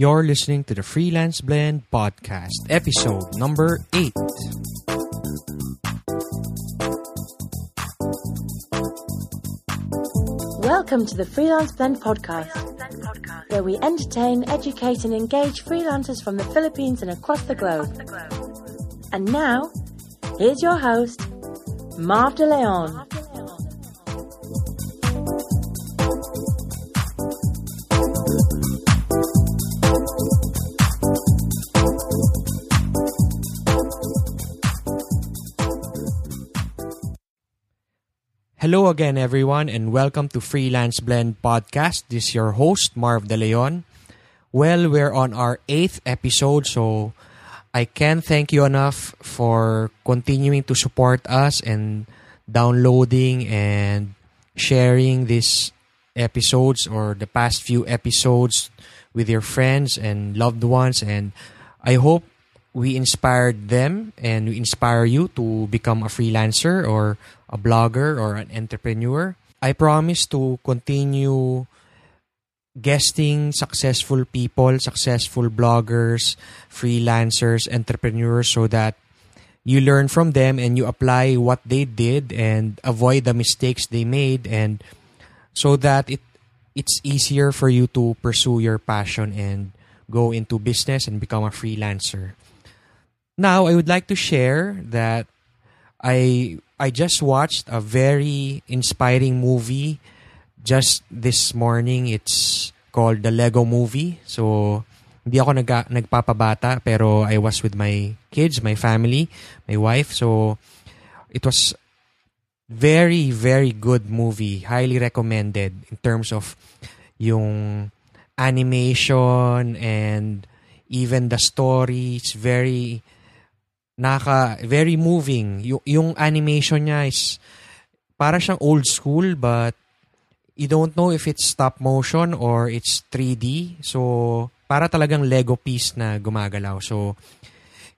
You're listening to the Freelance Blend podcast, episode number 8. Welcome to the Freelance Blend podcast, where we entertain, educate, and engage freelancers from the Philippines and across the globe. And now, here's your host, Marv De Leon. Hello again, everyone, and welcome to Freelance Blend podcast. This is your host, Marv De Leon. Well, we're on our eighth episode, so I can't thank you enough for continuing to support us and downloading and sharing these episodes or the past few episodes with your friends and loved ones. And I hope we inspired them and we inspire you to become a freelancer or a blogger or an entrepreneur. I promise to continue guesting successful people, successful bloggers, freelancers, entrepreneurs so that you learn from them and you apply what they did and avoid the mistakes they made and so that it it's easier for you to pursue your passion and go into business and become a freelancer. Now, I would like to share that I I just watched a very inspiring movie just this morning. It's called The Lego Movie. So, hindi ako nag nagpapabata pero I was with my kids, my family, my wife. So, it was very, very good movie. Highly recommended in terms of yung animation and even the story. It's very naka very moving. Y- yung animation niya is para siyang old school but you don't know if it's stop motion or it's 3D. So para talagang Lego piece na gumagalaw. So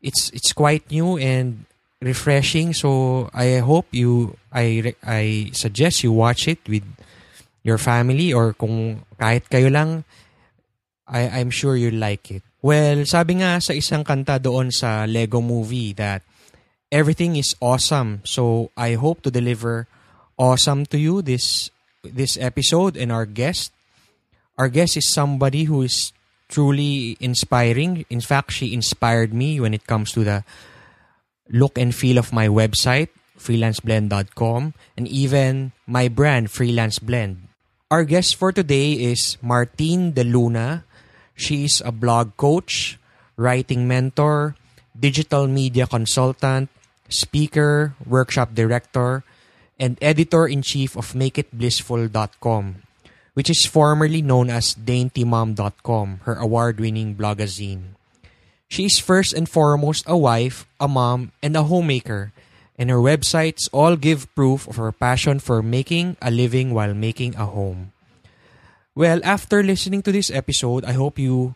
it's it's quite new and refreshing. So I hope you I I suggest you watch it with your family or kung kahit kayo lang I I'm sure you like it. Well, sabi nga sa isang kanta doon sa Lego movie that everything is awesome. So I hope to deliver awesome to you this this episode and our guest. Our guest is somebody who is truly inspiring. In fact, she inspired me when it comes to the look and feel of my website, freelanceblend.com, and even my brand, Freelance Blend. Our guest for today is Martine De Luna. She's a blog coach, writing mentor, digital media consultant, speaker, workshop director, and editor in chief of MakeItBlissful.com, which is formerly known as DaintyMom.com, her award winning blogazine. She is first and foremost a wife, a mom, and a homemaker, and her websites all give proof of her passion for making a living while making a home. Well, after listening to this episode, I hope you,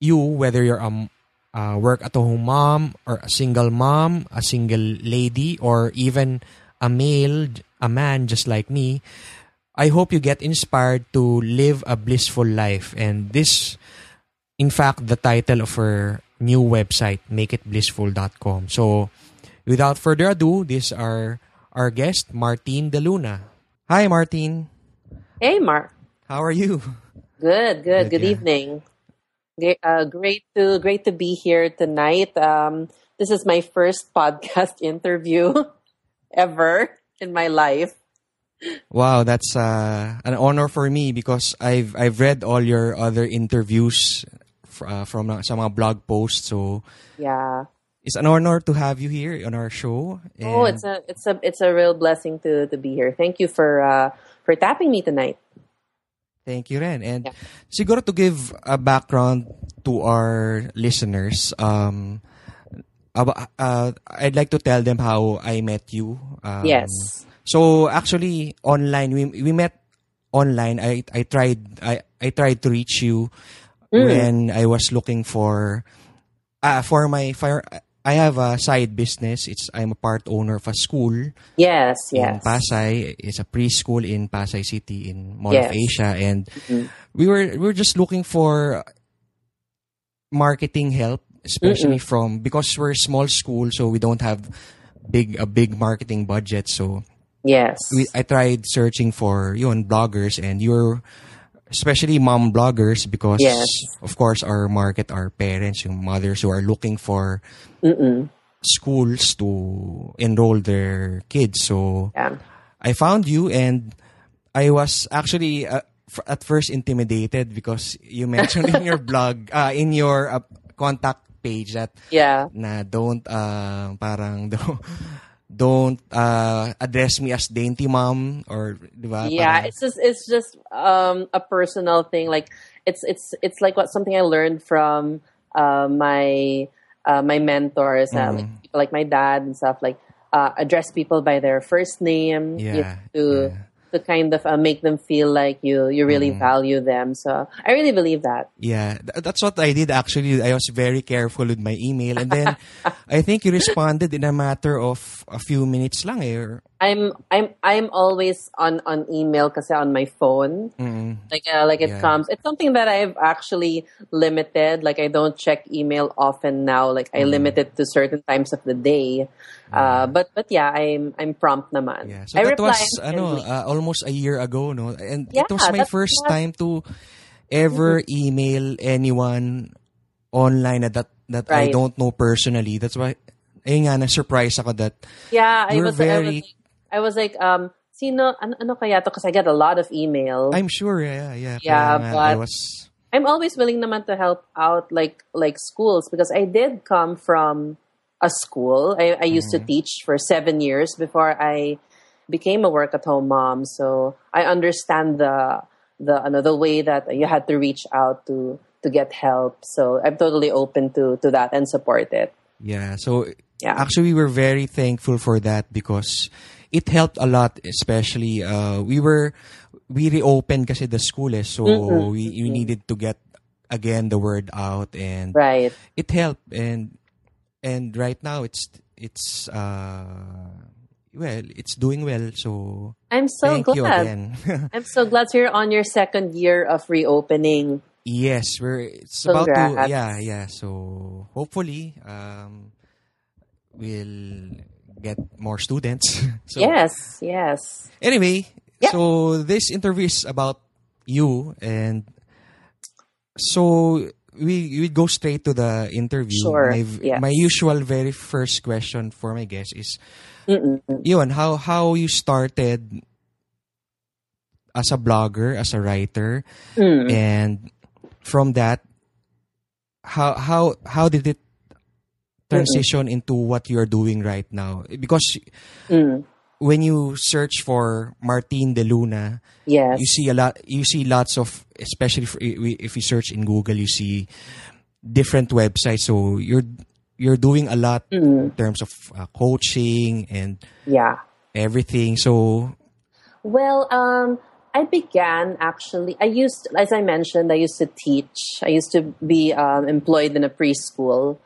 you whether you're a work at home mom or a single mom, a single lady, or even a male, a man just like me, I hope you get inspired to live a blissful life. And this, in fact, the title of her new website, makeitblissful.com. So, without further ado, this are our guest, Martine De Luna. Hi, Martine. Hey, Marv. How are you? Good, good. Good, Good, yeah. evening. Uh, great to great to be here tonight. Um, this is my first podcast interview ever in my life. Wow, that's uh, an honor for me because I've I've read all your other interviews uh, from uh, some blog posts. So Yeah. it's an honor to have you here on our show. Oh, it's a it's a it's a real blessing to to be here. Thank you for uh, for tapping me tonight. Thank you, Ren. And Yeah. siguro to give a background to our listeners, um, uh, I'd like to tell them how I met you. Um, yes. So actually, online we we met online. I I tried I I tried to reach you Mm. when I was looking for uh, for my fire. I have a side business. It's I'm a part owner of a school Yes. yes. in Yes. Pasay. It's a preschool in Pasay City in Mall of Asia, and Mhm. we were we were just looking for marketing help, especially from because we're a small school, so we don't have big a big marketing budget. So Yes. we, I tried searching for yun bloggers, and you're especially mom bloggers because Yes. of course our market are parents, yung mothers who are looking for Mm-mm. schools to enroll their kids. So Yeah. I found you and I was actually uh, f- at first intimidated because you mentioned in your blog, uh, in your uh, contact page that Yeah. na don't uh, parang don't, don't uh, address me as dainty mom or di ba? yeah Parang- it's just it's just um a personal thing like it's it's it's like what something i learned from uh my uh my mentors uh, like, Mm. people like my dad and stuff like uh address people by their first name you Yeah, to yeah. To kind of uh, make them feel like you you really Mm. value them so i really believe that Yeah, th- that's what I did actually. I was very careful with my email and then I think you responded in a matter of a few minutes lang eh. or- i'm i'm i'm always on on email kasi on my phone Mm. like uh, like it Yeah. comes it's something that i've actually limited like i don't check email often now like i Mm. limit it to certain times of the day uh but but yeah i'm i'm prompt naman Yeah. So I that was ano, uh, almost a year ago, no? And Yeah, it was my first time to ever email anyone online that that I don't know personally. That's why ayun nga na surprise ako that yeah i you're was I was very- like, I was like um sino ano, ano kaya to because i get a lot of email I'm sure yeah, yeah. Yeah, nga I but- was I'm always willing naman to help out like like schools because I did come from a school. I, I used Mm-hmm. to teach for seven years before I became a work at home mom. So I understand the the ano, the way that you had to reach out to to get help. So I'm totally open to to that and support it. yeah. So Yeah. actually we were very thankful for that because it helped a lot especially uh we were we reopened kasi the school eh, so Mm-mm. we, we needed to get again the word out and Right. it helped and and right now it's it's uh well it's doing well so I'm so glad. I'm so glad so you're on your second year of reopening. yes we're it's about to yeah yeah so hopefully um we'll get more students so yes, yes. anyway Yeah. so this interview is about you and so we we go straight to the interview Sure, my, yes. my usual very first question for my guest is Mm-mm. yun how how you started as a blogger as a writer Mm. and from that how how how did it transition into what you're doing right now because Mm. when you search for Martine de Luna Yes. you see a lot you see lots of especially if, if you search in google you see different websites so you're you're doing a lot in Mm. terms of uh, coaching and Yeah. everything so Well, um, I began actually. I used, as I mentioned, I used to teach. I used to be um, employed in a preschool,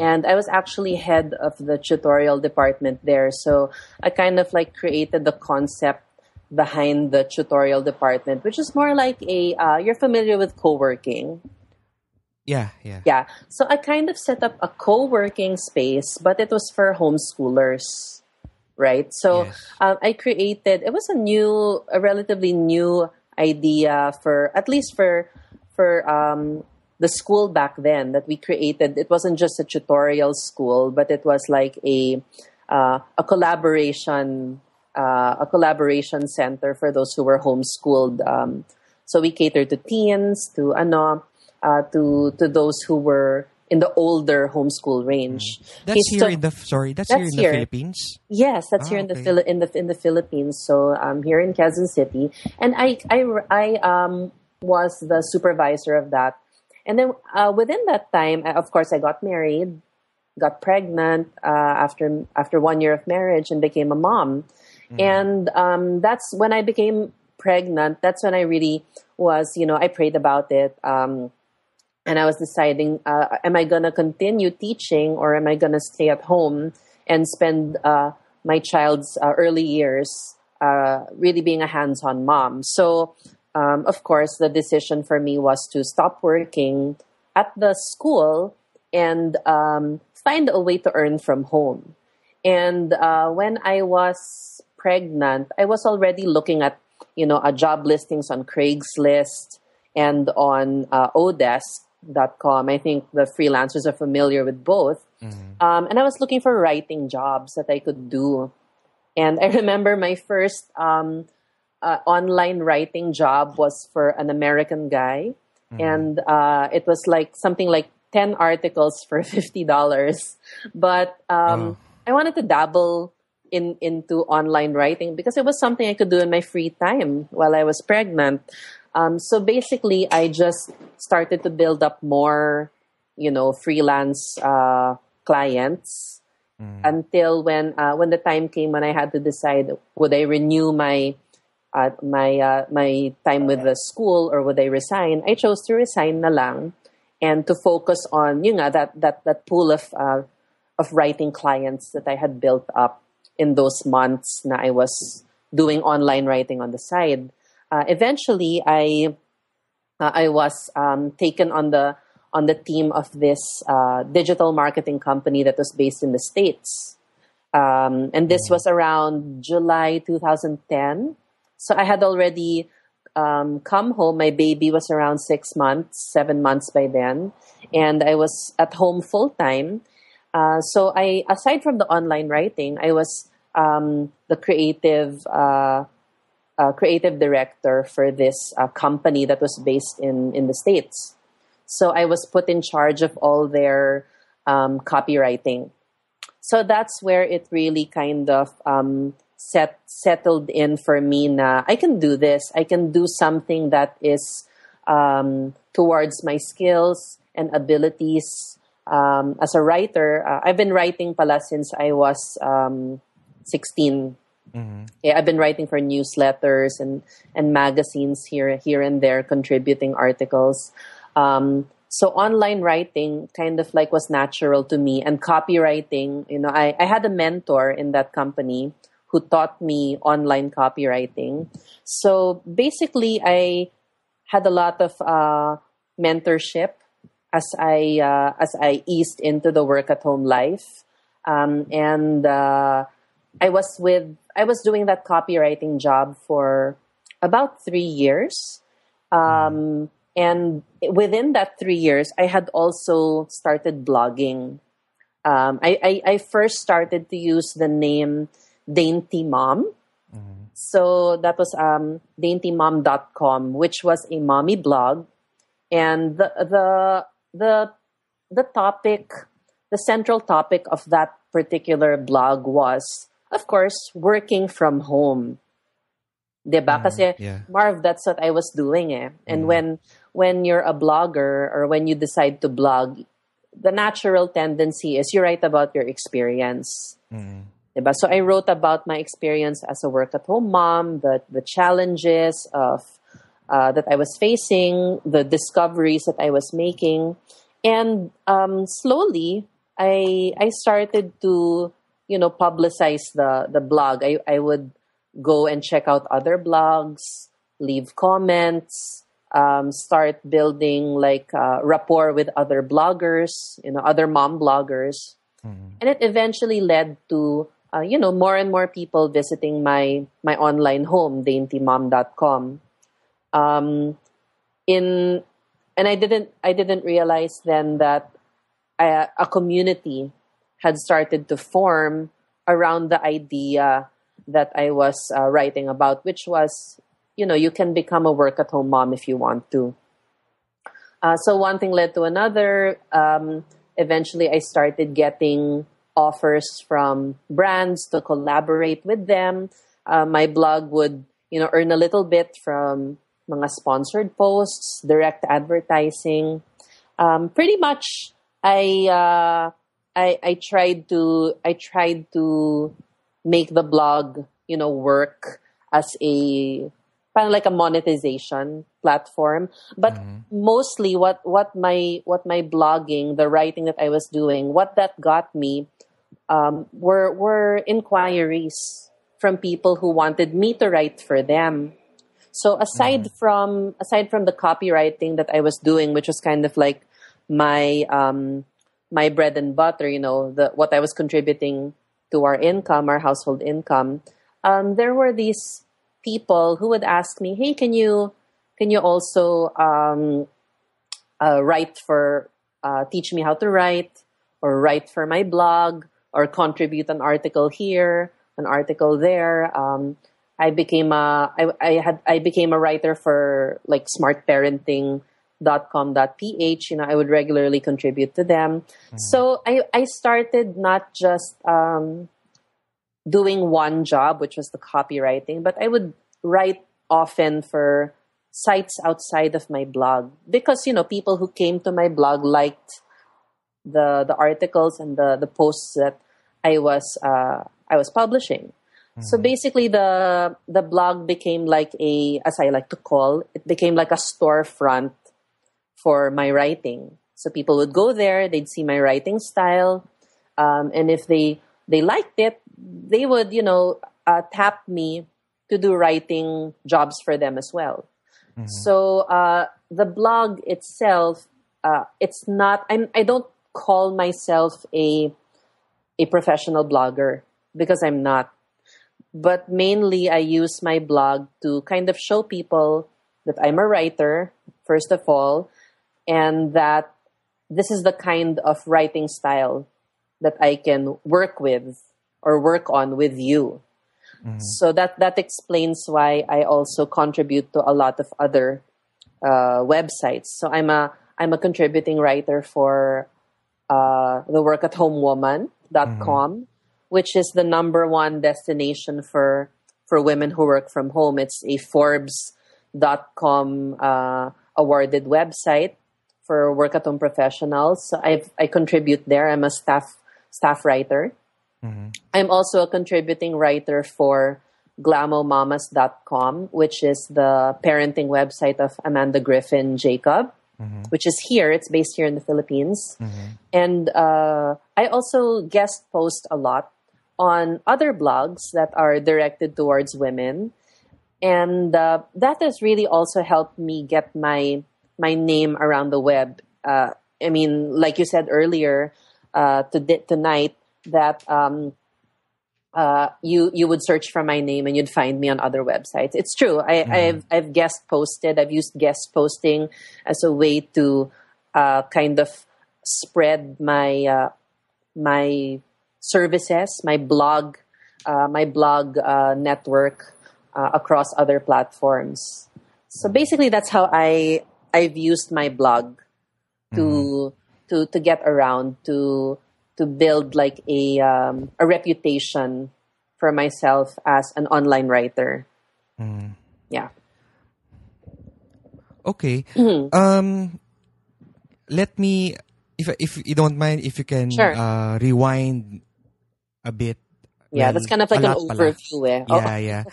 and I was actually head of the tutorial department there. So I kind of like created the concept behind the tutorial department, which is more like a. Uh, you're familiar with co-working. yeah yeah Yeah. So I kind of set up a co-working space, but it was for homeschoolers, right? So Yes. um, I created. It was a new, a relatively new idea for at least for for um, the school back then that we created. It wasn't just a tutorial school, but it was like a uh, a collaboration uh, a collaboration center for those who were homeschooled. Um, so we catered to teens, to ano, uh, to to those who were in the older homeschool range. that's Okay, here so- in the sorry that's, That's here in the here. philippines Yes, that's Ah, here in the okay. Phili- in the in the Philippines. So I'm here in Quezon City, and I I I um was the supervisor of that. And then uh, within that time, uh, of course, I got married, got pregnant uh, after after one year of marriage, and became a mom. And um, that's when I became pregnant. That's when I really was, you know, I prayed about it. Um, and I was deciding, uh, am I going to continue teaching or am I going to stay at home and spend uh, my child's uh, early years uh, really being a hands on mom? So, um, of course, the decision for me was to stop working at the school and um, find a way to earn from home. And uh, when I was pregnant, I was already looking at you know a job listings on Craigslist and on uh, Odesk.com. I think the freelancers are familiar with both. Mm-hmm. Um, and I was looking for writing jobs that I could do. And I remember my first um, uh, online writing job was for an American guy. Mm-hmm. And uh, it was like something like 10 articles for $50. But um, oh. I wanted to dabble in into online writing because it was something I could do in my free time while I was pregnant. Um, so basically, I just started to build up more, you know, freelance uh, clients mm. until when uh, when the time came when I had to decide would I renew my uh, my uh, my time with the school or would I resign. I chose to resign na lang and to focus on you know that that that pool of uh, of writing clients that I had built up in those months na I was doing online writing on the side. Uh, eventually, I uh, I was um, taken on the on the team of this uh, digital marketing company that was based in the states, um, and this was around July 2010. So I had already um, come home. My baby was around six months, seven months by then, and I was at home full time. Uh, so I, aside from the online writing, I was um, the creative uh, creative director for this uh, company that was based in in the states. So I was put in charge of all their um, copywriting. So that's where it really kind of um, set settled in for me. Na I can do this. I can do something that is um, towards my skills and abilities um, as a writer. Uh, I've been writing pala since I was um, 16. Mm-hmm. Yeah, I've been writing for newsletters and, and magazines here here and there, contributing articles. Um, so online writing kind of like was natural to me, and copywriting. You know, I, I had a mentor in that company who taught me online copywriting. So basically, I had a lot of uh, mentorship as I uh, as I eased into the work at home life, um, and uh, I was with I was doing that copywriting job for about three years. Um, and within that three years, I had also started blogging. Um, I, I, I, first started to use the name Dainty Mom. Mm-hmm. So that was um, daintymom.com, which was a mommy blog. And the, the, the, the topic, the central topic of that particular blog was of course, working from home. Diba? Kasi, yeah. Marv, that's what I was doing eh. And mm. when when you're a blogger or when you decide to blog, the natural tendency is you write about your experience. Mm. Diba? So I wrote about my experience as a work at home mom, the the challenges of uh, that I was facing, the discoveries that I was making, and um, slowly I I started to you know publicize the the blog. I i would go and check out other blogs leave comments um, start building like uh, rapport with other bloggers you know other mom bloggers. Mm-hmm. and it eventually led to uh, you know more and more people visiting my my online home daintymom.com um, in and i didn't i didn't realize then that I, a community had started to form around the idea that I was uh, writing about, which was, you know, you can become a work at home mom if you want to. Uh, so one thing led to another. Um, eventually, I started getting offers from brands to collaborate with them. Uh, my blog would, you know, earn a little bit from mga sponsored posts, direct advertising. Um, pretty much, I uh, I, I tried to I tried to make the blog, you know, work as a kind of like a monetization platform. But mm-hmm. mostly what what my what my blogging, the writing that I was doing, what that got me um, were were inquiries from people who wanted me to write for them. So aside mm-hmm. from aside from the copywriting that I was doing, which was kind of like my um, my bread and butter, you know, the what I was contributing to our income, our household income, um, there were these people who would ask me, "Hey, can you can you also um, uh, write for uh, teach me how to write, or write for my blog, or contribute an article here, an article there." Um, I became a I, I had I became a writer for like smartparenting.com.ph. You know, I would regularly contribute to them. So I I started not just um, doing one job, which was the copywriting, but I would write often for sites outside of my blog because you know people who came to my blog liked the the articles and the the posts that I was uh, I was publishing. So basically, the the blog became like a, as I like to call, it became like a storefront for my writing. So people would go there, they'd see my writing style, um, and if they they liked it, they would you know uh, tap me to do writing jobs for them as well. So uh, the blog itself, uh, it's not. I'm. I don't call myself a a professional blogger because I'm not. But mainly, I use my blog to kind of show people that I'm a writer, first of all, and that this is the kind of writing style that I can work with or work on with you. So that that explains why I also contribute to a lot of other uh, websites. So I'm a I'm a contributing writer for uh, the workathomewoman.com, which is the number one destination for for women who work from home. It's a Forbes.com uh, awarded website for work at home professionals. I I contribute there. I'm a staff staff writer. I'm also a contributing writer for glamomamas.com, which is the parenting website of Amanda Griffin Jacob, which is here. It's based here in the Philippines. And uh, I also guest post a lot on other blogs that are directed towards women. And uh, that has really also helped me get my my name around the web. Uh, I mean, like you said earlier, uh, to tonight, that um, uh, you you would search for my name and you'd find me on other websites. It's true. I, I've I've guest posted. I've used guest posting as a way to uh, kind of spread my uh, my services, my blog, uh, my blog uh, network uh, across other platforms. So basically, that's how I I've used my blog to to to get around to to build like a um, a reputation for myself as an online writer. Yeah. Okay. Um, let me, if if you don't mind, if you can Sure. uh, rewind a bit. Yeah, Well, that's kind of like an overview eh. Oh, Yeah, yeah.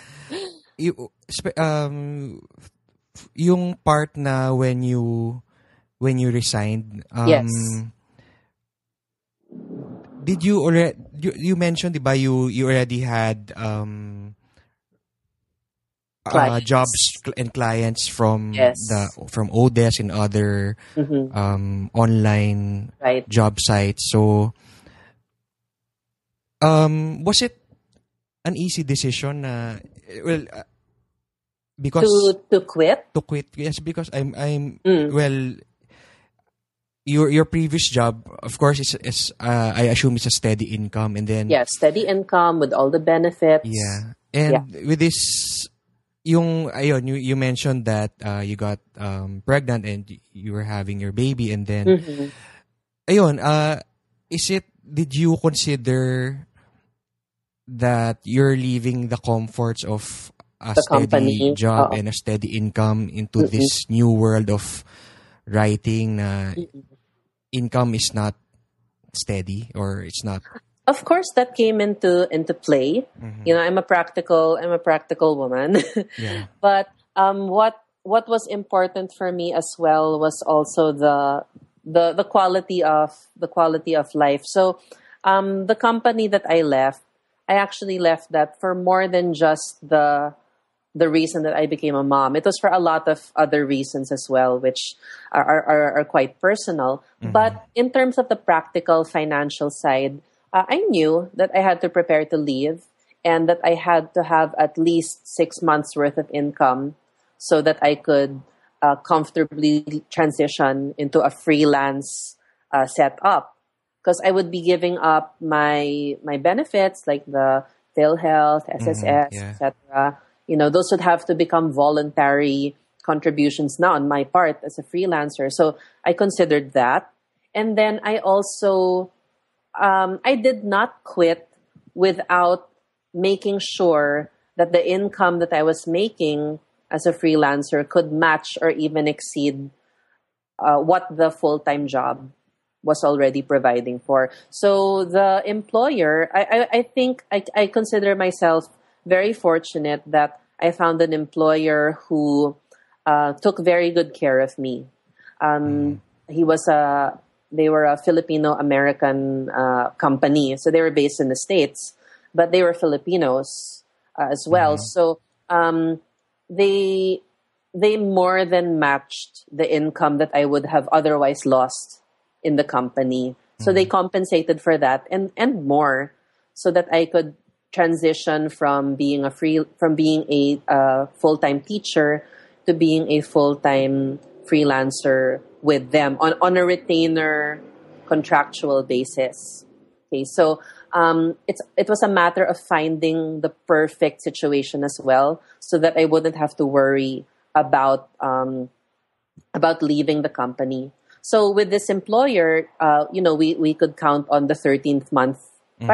You, um, yung part na when you when you resigned. Um, Yes. Did you already? You, you mentioned, di ba? You you already had um. Uh, jobs and clients from Yes. the from Odesk and other mhm, um, online right. job sites. So, um, was it an easy decision? Na, well, uh, because To to quit. to quit. Yes, because I'm I'm Mm. well. Your your previous job, of course, is is uh, I assume it's a steady income, and then Yeah, steady income with all the benefits. yeah, and with this, yung ayun, you you mentioned that uh, you got um, pregnant and you were having your baby, and then Mhm. ayun, uh, is it, did you consider that you're leaving the comforts of a The steady company, job oo. and a steady income into Mm-mm. this new world of writing na income is not steady or it's not Of course, that came into into play. Mm-hmm. You know, I'm a practical I'm a practical woman. yeah but um, what what was important for me as well was also the the the quality of the quality of life. So um, the company that I left, I actually left that for more than just the the reason that I became a mom. It was for a lot of other reasons as well, which are, are, are quite personal. Mm-hmm. But in terms of the practical financial side, uh, I knew that I had to prepare to leave and that I had to have at least six months worth of income so that I could uh, comfortably transition into a freelance uh, setup. Because I would be giving up my my benefits like the PhilHealth, SSS, mm, yeah. etc you know, those would have to become voluntary contributions now on my part as a freelancer. So I considered that. And then I also, um, I did not quit without making sure that the income that I was making as a freelancer could match or even exceed uh, what the full time job was already providing for. So the employer, I, I, I think I, I consider myself very fortunate that I found an employer who uh, took very good care of me. Um, he was a they were a Filipino American uh, company, so they were based in the states, but they were Filipinos uh, as well. Mm-hmm. So um, they they more than matched the income that I would have otherwise lost in the company. So mm-hmm. they compensated for that and and more, so that I could transition from being a free from being a uh, full time teacher to being a full time freelancer with them on on a retainer contractual basis. Okay, so um, it's it was a matter of finding the perfect situation as well, so that I wouldn't have to worry about um, about leaving the company. So with this employer, uh, you know, we we could count on the thirteenth month, mm-hmm.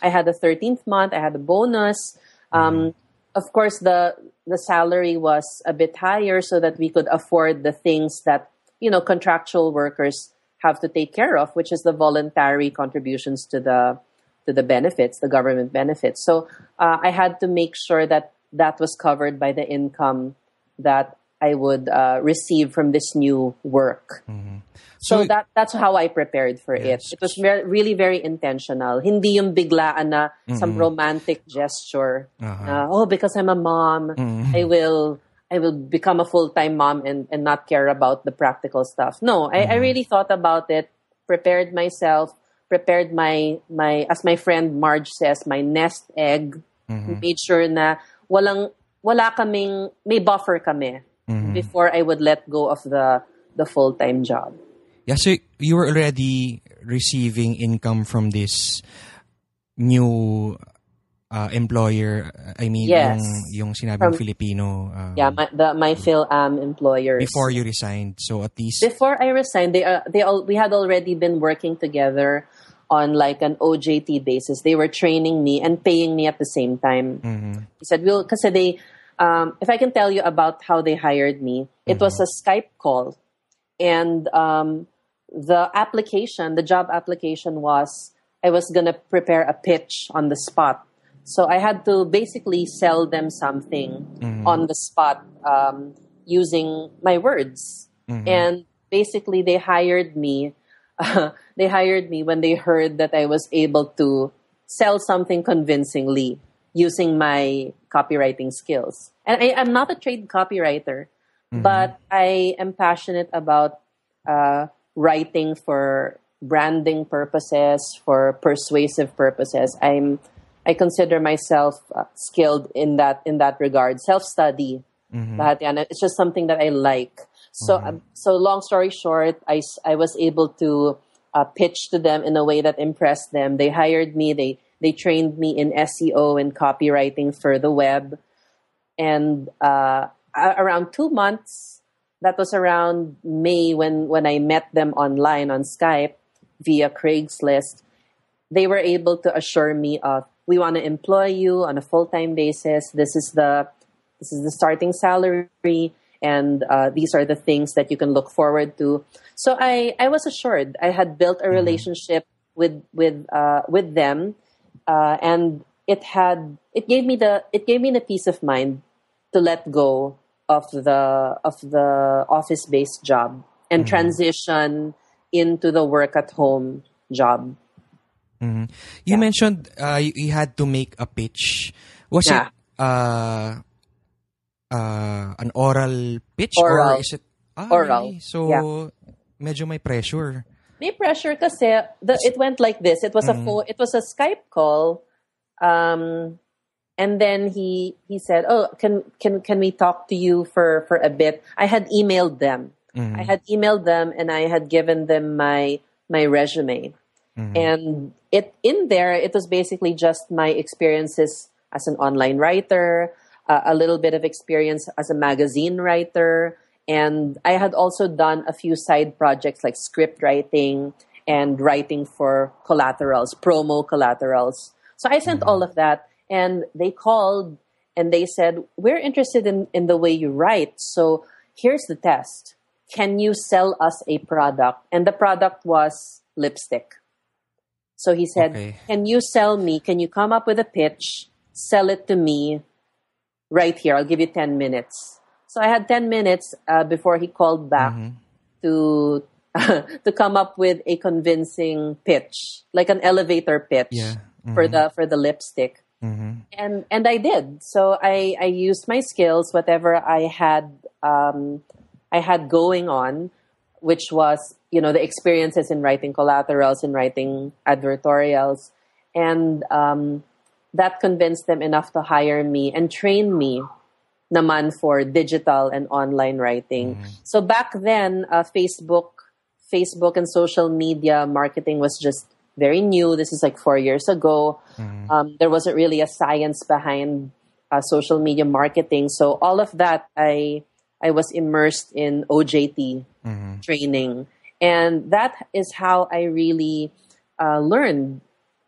I had the 13th month. I had a bonus. Um, mm-hmm. Of course, the the salary was a bit higher so that we could afford the things that you know contractual workers have to take care of, which is the voluntary contributions to the to the benefits, the government benefits. So uh, I had to make sure that that was covered by the income that I would uh, receive from this new work. Mm-hmm. So, so, that that's how I prepared for yes. it. It was really very intentional. Hindi yung biglaan na mm-hmm. some romantic gesture. Uh-huh. Uh, oh, because I'm a mom, mm-hmm. I will I will become a full time mom and, and not care about the practical stuff. No, I, I mm-hmm. really thought about it, prepared myself, prepared my my as my friend Marge says, my nest egg. Mm-hmm. Made sure na walang wala kaming may buffer kami mm-hmm. before I would let go of the the full time job. Yeah, so you were already receiving income from this new uh, employer. I mean, yes. yung, yung sinabing Filipino. Um, yeah, my, the, my Phil-Am employers. Before you resigned, so at least. Before I resigned, they uh, they all we had already been working together on like an OJT basis. They were training me and paying me at the same time. Mm-hmm. He said, "Well, because they." Um, if I can tell you about how they hired me, it mm-hmm. was a Skype call, and um, the application, the job application was I was going to prepare a pitch on the spot. So I had to basically sell them something mm-hmm. on the spot um, using my words. Mm-hmm. And basically, they hired me. Uh, they hired me when they heard that I was able to sell something convincingly using my copywriting skills. And I, am not a trained copywriter, mm-hmm. but I am passionate about uh, writing for branding purposes, for persuasive purposes. I'm I consider myself uh, skilled in that in that regard. Self study, mm-hmm. it's just something that I like. So mm-hmm. um, so long story short, I I was able to uh, pitch to them in a way that impressed them. They hired me. They they trained me in SEO and copywriting for the web, and uh, around two months that was around May when when I met them online on Skype via Craigslist. They were able to assure me of we want to employ you on a full time basis. This is the this is the starting salary, and uh, these are the things that you can look forward to. So I I was assured I had built a mm-hmm. relationship with with uh, with them, uh, and it had it gave me the it gave me the peace of mind to let go of the of the office based job and mm-hmm. transition into the work at home job. Mm-hmm. You yeah. mentioned uh, you, you, had to make a pitch. Was yeah. it uh, uh, an oral pitch Oral. or is it ah, Oral, really? So yeah. medyo may pressure. May pressure kasi the, it went like this. It was a phone, it was a Skype call. Um and then he he said, "Oh, can can can we talk to you for for a bit?" I had emailed them. Mhm. I had emailed them and I had given them my my resume. Mhm. And it in there it was basically just my experiences as an online writer, uh, a little bit of experience as a magazine writer, and I had also done a few side projects like script writing and writing for collaterals, promo collaterals. So I sent all mm-hmm. of that and they called and they said, "We're interested in in the way you write. So here's the test. Can you sell us a product?" And the product was lipstick. So he said, Okay. Can you sell me? Can you come up with a pitch? Sell it to me right here. I'll give you 10 minutes. So I had 10 minutes uh, before he called back Mhm. to to come up with a convincing pitch, like an elevator pitch Yeah. for the for the lipstick Mhm. and and I did. So I I used my skills, whatever I had um, I had going on, which was you know the experiences in writing collaterals and writing advertorials, and um, that convinced them enough to hire me and train me naman for digital and online writing. So back then, uh, Facebook, Facebook and social media marketing was just very new. This is like four years ago. Um, there wasn't really a science behind uh, social media marketing. So all of that, I I was immersed in OJT Mhm. training, and that is how I really uh, learned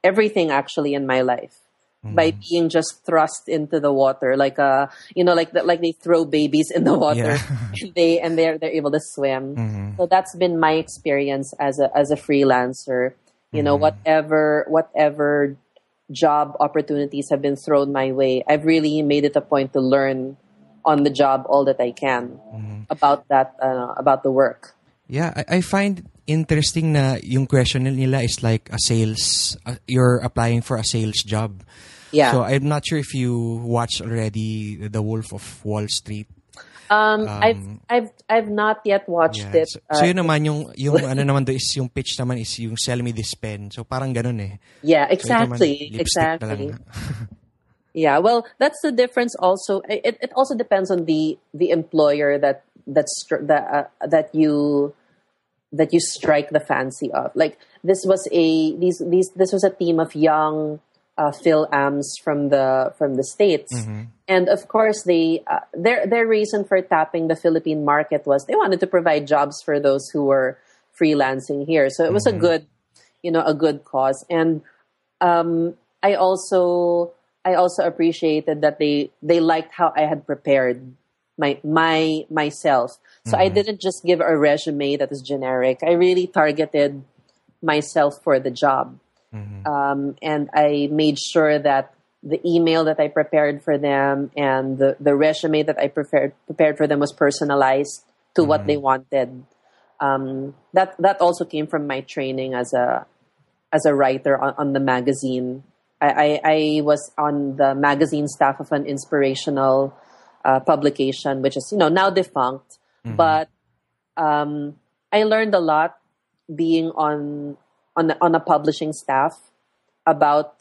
everything actually in my life by being just thrust into the water, like a you know, like that, like they throw babies in the water, Yeah. and they and they're they're able to swim. Mhm. So that's been my experience as a as a freelancer. You know, whatever whatever job opportunities have been thrown my way, I've really made it a point to learn on the job all that I can about that uh, about the work. Yeah, I, I find interesting na yung question nila is like a sales, uh, you're applying for a sales job. Yeah. So I'm not sure if you watched already The Wolf of Wall Street. um, I've I've I've not yet watched Yeah. it. So, Uh, so yun naman, yung, yung ano naman do is yung pitch naman is yung sell me this pen. So parang ganun eh. yeah, So exactly, lang. exactly. Yeah, well, that's the difference. Also, it, it also depends on the the employer that that's str- that uh, that you that you strike the fancy of. Like this was a these these this was a team of young uh, Phil Ams from the from the states, and of course they uh, their their reason for tapping the Philippine market was they wanted to provide jobs for those who were freelancing here. So it was a good, you know, a good cause, and um, I also I also appreciated that they they liked how I had prepared my my myself. So I didn't just give a resume that is generic. I really targeted myself for the job, um, and I made sure that the email that I prepared for them and the, the resume that I prepared prepared for them was personalized to what they wanted. Um, that that also came from my training as a as a writer on, on the magazine. I, I, I was on the magazine staff of an inspirational uh, publication, which is you know now defunct, but um, I learned a lot being on on the- on a publishing staff about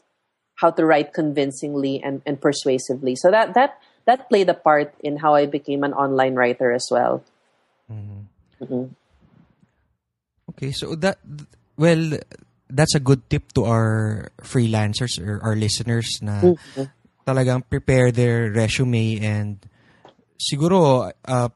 how to write convincingly and, and persuasively. So that that that played a part in how I became an online writer as well. Mhm. Okay, so that well, that's a good tip to our freelancers or our listeners na Mm-hmm. talagang prepare their resume and siguro uh,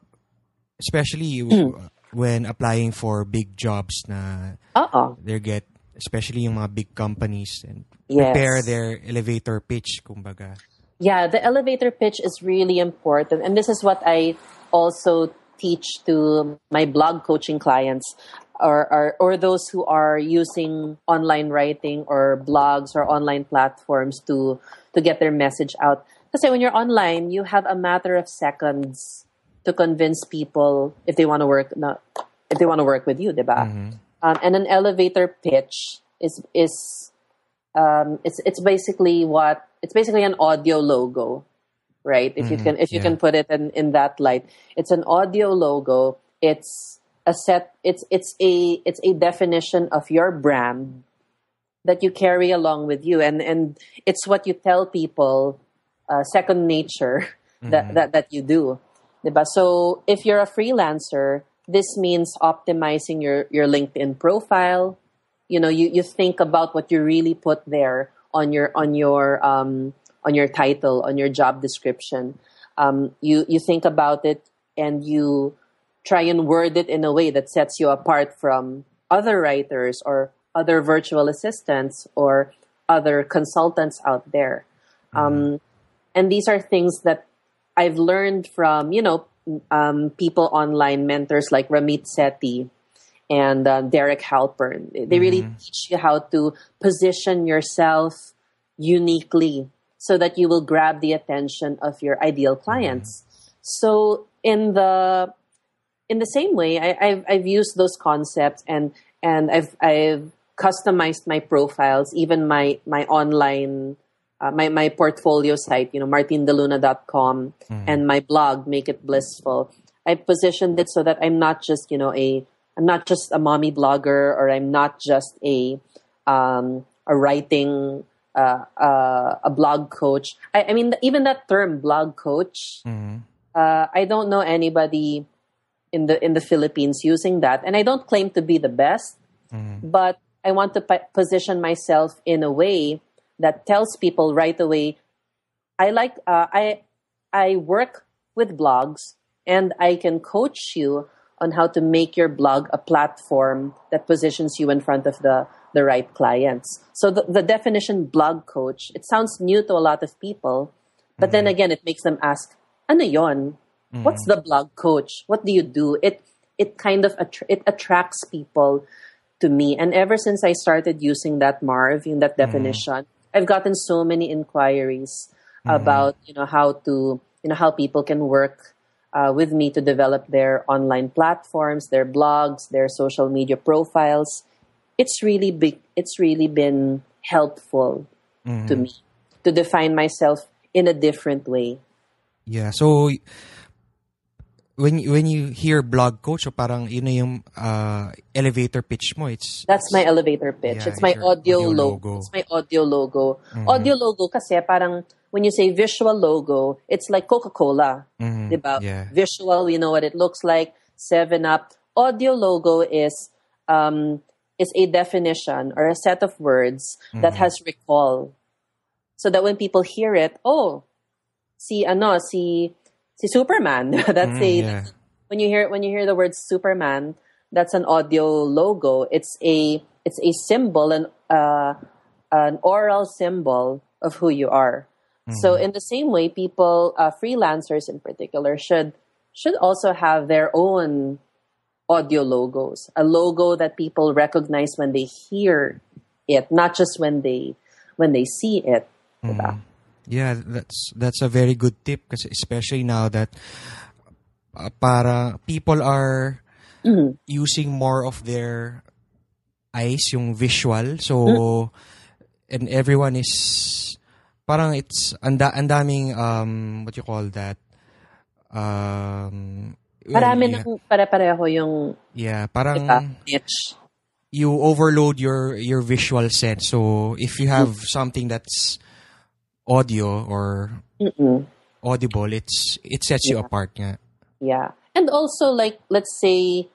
especially w- when applying for big jobs na Uh-oh. they get especially yung mga big companies and Yes. prepare their elevator pitch kumbaga. Yeah, the elevator pitch is really important. And this is what I also teach to my blog coaching clients or, or, or those who are using online writing or blogs or online platforms to, to get their message out. Because when you're online, you have a matter of seconds to convince people if they want to work na, if they want to work with you, diba? Um, and an elevator pitch is is um, it's it's basically what it's basically an audio logo right? If you Mhm, can if you yeah. can put it in, in that light. It's an audio logo. It's a set it's it's a it's a definition of your brand that you carry along with you and and it's what you tell people uh, second nature that, that that you do diba? so if you're a freelancer this means optimizing your your linkedin profile. You know you, you think about what you really put there on your on your um, on your title on your job description. Um, you you think about it and you try and word it in a way that sets you apart from other writers or other virtual assistants or other consultants out there. Um, and these are things that I've learned from you know um, people online mentors like Ramit Sethi and uh, Derek Halpern. They really teach you how to position yourself uniquely so that you will grab the attention of your ideal clients. So in the in the same way, I, I've I've used those concepts and and I've I've customized my profiles, even my my online uh, my my portfolio site, you know, martinedeluna.com and my blog, Make It Blissful. I positioned it so that I'm not just, you know, a I'm not just a mommy blogger or I'm not just a um, a writing uh, uh, a blog coach. I, I mean, even that term blog coach, uh, I don't know anybody in the in the Philippines using that, and I don't claim to be the best, but I want to p- position myself in a way that tells people right away. I like uh, I I work with blogs, and I can coach you on how to make your blog a platform that positions you in front of the the right clients. So the, the definition blog coach, it sounds new to a lot of people, but then mm-hmm. again, it makes them ask, ano yon? Mm-hmm. What's the blog coach? What do you do? It it kind of attr it attracts people to me. And ever since I started using that Marv in that mm-hmm. definition, I've gotten so many inquiries about you know how to you know how people can work uh, with me to develop their online platforms, their blogs, their social media profiles. It's really big. It's really been helpful to me to define myself in a different way. Yeah. So when when you hear blog coach, so parang yun na yung uh, elevator pitch mo. It's That's my elevator pitch. Yeah, it's my it's your audio, audio logo. logo. It's my audio logo. Audio logo kasi parang when you say visual logo, it's like Coca-Cola. Mhm, Diba? yeah. Visual, you know what it looks like. 7 Up. Audio logo is um, is a definition or a set of words that Mm-hmm. has recall. So that when people hear it, oh, si ano, si si Superman. that's Mm, a yeah. when you hear when you hear the word Superman, that's an audio logo. It's a it's a symbol and uh, an oral symbol of who you are. So in the same way, people uh, freelancers in particular should should also have their own audio logos, a logo that people recognize when they hear it, not just when they when they see it. diba? Yeah, that's that's a very good tip kasi especially now that uh, para people are Mm-hmm. using more of their eyes, yung visual. So Mm. and everyone is parang it's anda andaming um what you call that um Marami yeah, nang pare-pareho yung yeah, parang diba, niche. you overload your your visual sense. So if you have Mm. something that's audio or Mm-mm. audible, it's it sets you apart. Nga. Yeah. And also, like, let's say,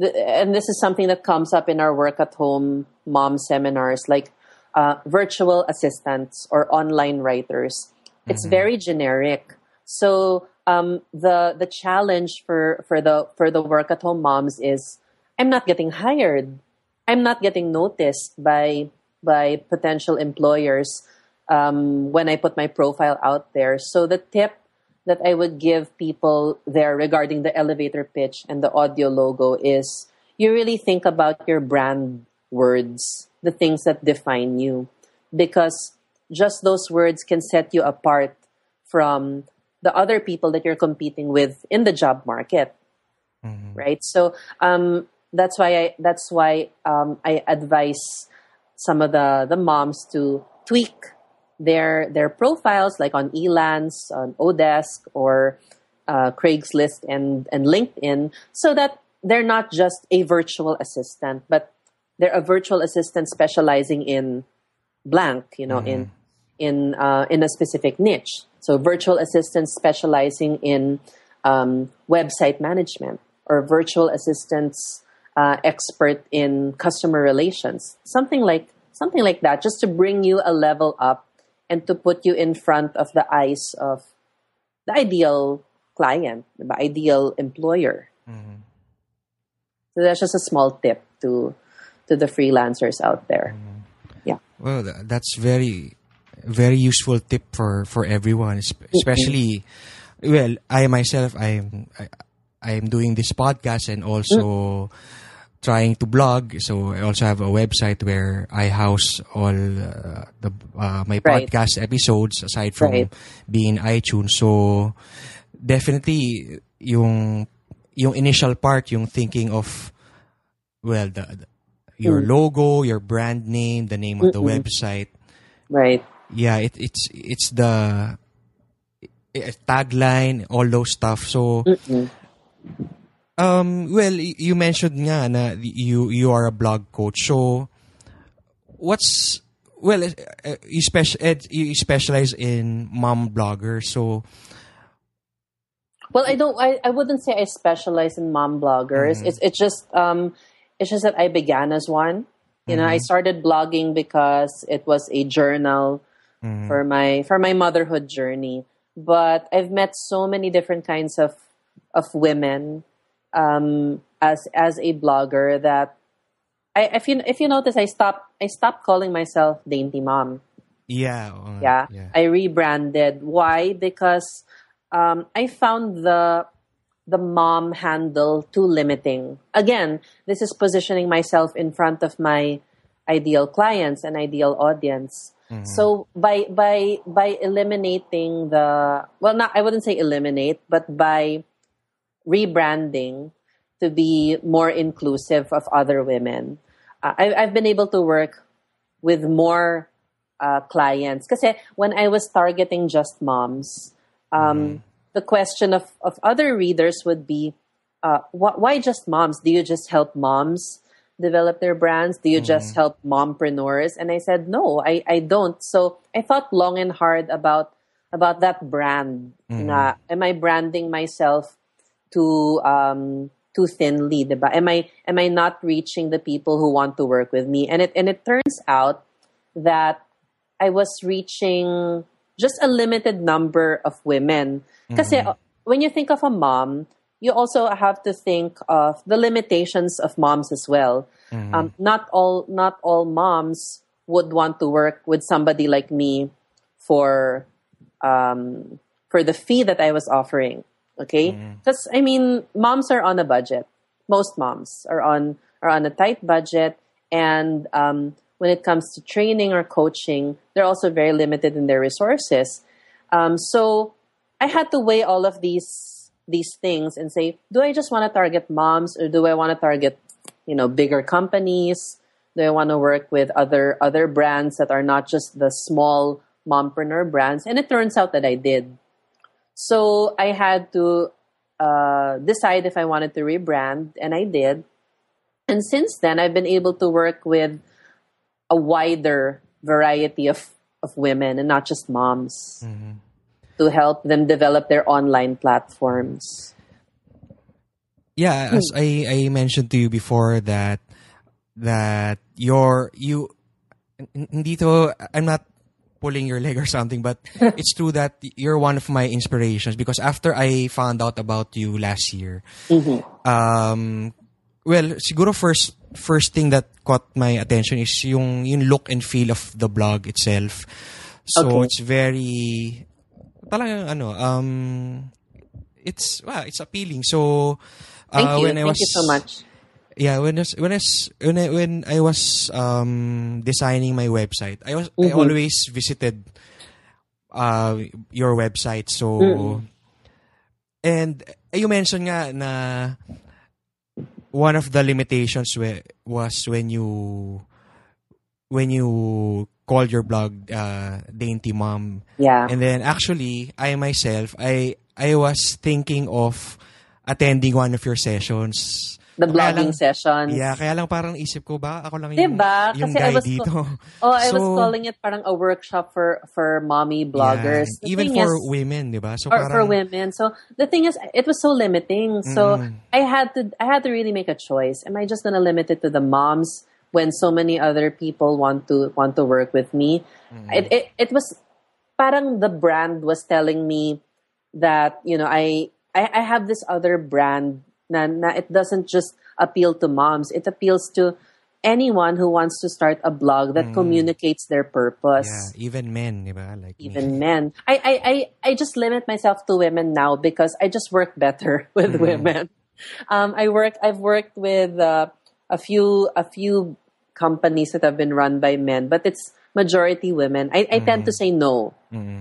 and this is something that comes up in our work at home mom seminars, like uh, virtual assistants or online writers. It's very generic. So um, the the challenge for for the for the work at home moms is I'm not getting hired. I'm not getting noticed by by potential employers um, when I put my profile out there. So the tip that I would give people there regarding the elevator pitch and the audio logo is you really think about your brand words, the things that define you, because just those words can set you apart from the other people that you're competing with in the job market right? So um, that's why I that's why um, I advise some of the the moms to tweak their their profiles like on Elance, on Odesk, or uh, Craigslist and and LinkedIn, so that they're not just a virtual assistant, but they're a virtual assistant specializing in blank, you know, in in uh, in a specific niche. So virtual assistants specializing in um, website management or virtual assistants uh, expert in customer relations, something like something like that, just to bring you a level up and to put you in front of the eyes of the ideal client, the ideal employer. Mm-hmm. So that's just a small tip to to the freelancers out there. Mm-hmm. Yeah. Well, that's very, very useful tip for for everyone, es- mm-hmm. especially. Well, I myself, I'm I, I'm doing this podcast and also trying to blog. So I also have a website where I house all uh, the uh, my Right. podcast episodes aside from Right. being iTunes. So definitely yung yung initial part, yung thinking of well the, the- your logo, your brand name, the name of the website. Right. Yeah, it, it's it's the eh, tagline, all those stuff. So um well, you mentioned nga na you you are a blog coach. So what's well, eh, eh, you special you specialize in mom bloggers. So Well, I don't. I, I wouldn't say I specialize in mom bloggers. It's it's just um, it's just that I began as one. You know, I started blogging because it was a journal for my for my motherhood journey. But I've met so many different kinds of of women um, as as a blogger that I if you if you notice, I stopped I stopped calling myself dainty mom. yeah, uh, Yeah. yeah. I rebranded. Why? Because um, I found the the mom handle too limiting. Again, this is positioning myself in front of my ideal clients and ideal audience. So by by by eliminating the well not I wouldn't say eliminate, but by rebranding to be more inclusive of other women. Uh, I, I've been able to work with more uh, clients. Because when I was targeting just moms, um, the question of, of other readers would be, uh, wh- why just moms? Do you just help moms develop their brands? Do you just help mompreneurs? And I said, no, I, I don't. So I thought long and hard about about that brand. Na, am I branding myself too um, too thinly, diba? Am I am I not reaching the people who want to work with me? And it and it turns out that I was reaching just a limited number of women. Because when you think of a mom, you also have to think of the limitations of moms as well. Um, not all not all moms would want to work with somebody like me for um, for the fee that I was offering. Okay, because I mean, moms are on a budget. Most moms are on are on a tight budget, and um, when it comes to training or coaching, they're also very limited in their resources. Um, so I had to weigh all of these these things and say, do I just want to target moms or do I want to target, you know, bigger companies? Do I want to work with other other brands that are not just the small mompreneur brands? And it turns out that I did. So I had to uh, decide if I wanted to rebrand, and I did. And since then, I've been able to work with a wider variety of, of women and not just moms to help them develop their online platforms. yeah as i i mentioned to you before that that your you n- hindi to i'm not pulling your leg or something but it's true that you're one of my inspirations because after i found out about you last year um well siguro first first thing that caught my attention is yung yung look and feel of the blog itself so Okay. it's very talagang ano um it's well, it's appealing so Thank uh, you. when I Thank was you so much. Yeah when I was, when I was, when I, when I was um designing my website I was Mm-hmm. always visited uh your website so Mm-hmm. and eh, you mentioned nga na one of the limitations we, was when you when you called your blog uh, Dainty Mom. Yeah. And then actually, I myself, I I was thinking of attending one of your sessions. The blogging lang- sessions. Yeah, kaya lang parang isip ko ba, ako lang yung, Diba? yung Kasi I was dito. Oh, I was calling it parang a workshop for for mommy bloggers. Yeah, even for is- women, di ba? So or parang, for women. So the thing is, it was so limiting. So Mm. I had to, I had to really make a choice. Am I just gonna limit it to the moms when so many other people want to want to work with me? Mm. It, it it was, parang the brand was telling me that you know I I, I have this other brand na, na it doesn't just appeal to moms. It appeals to anyone who wants to start a blog that communicates their purpose Mm. yeah, even men, di ba? Like me. even men. I, I, I, I just limit myself to women now because I just work better with women. Um, I work. I've worked with uh, a few a few companies that have been run by men, but it's majority women. I, I tend to say no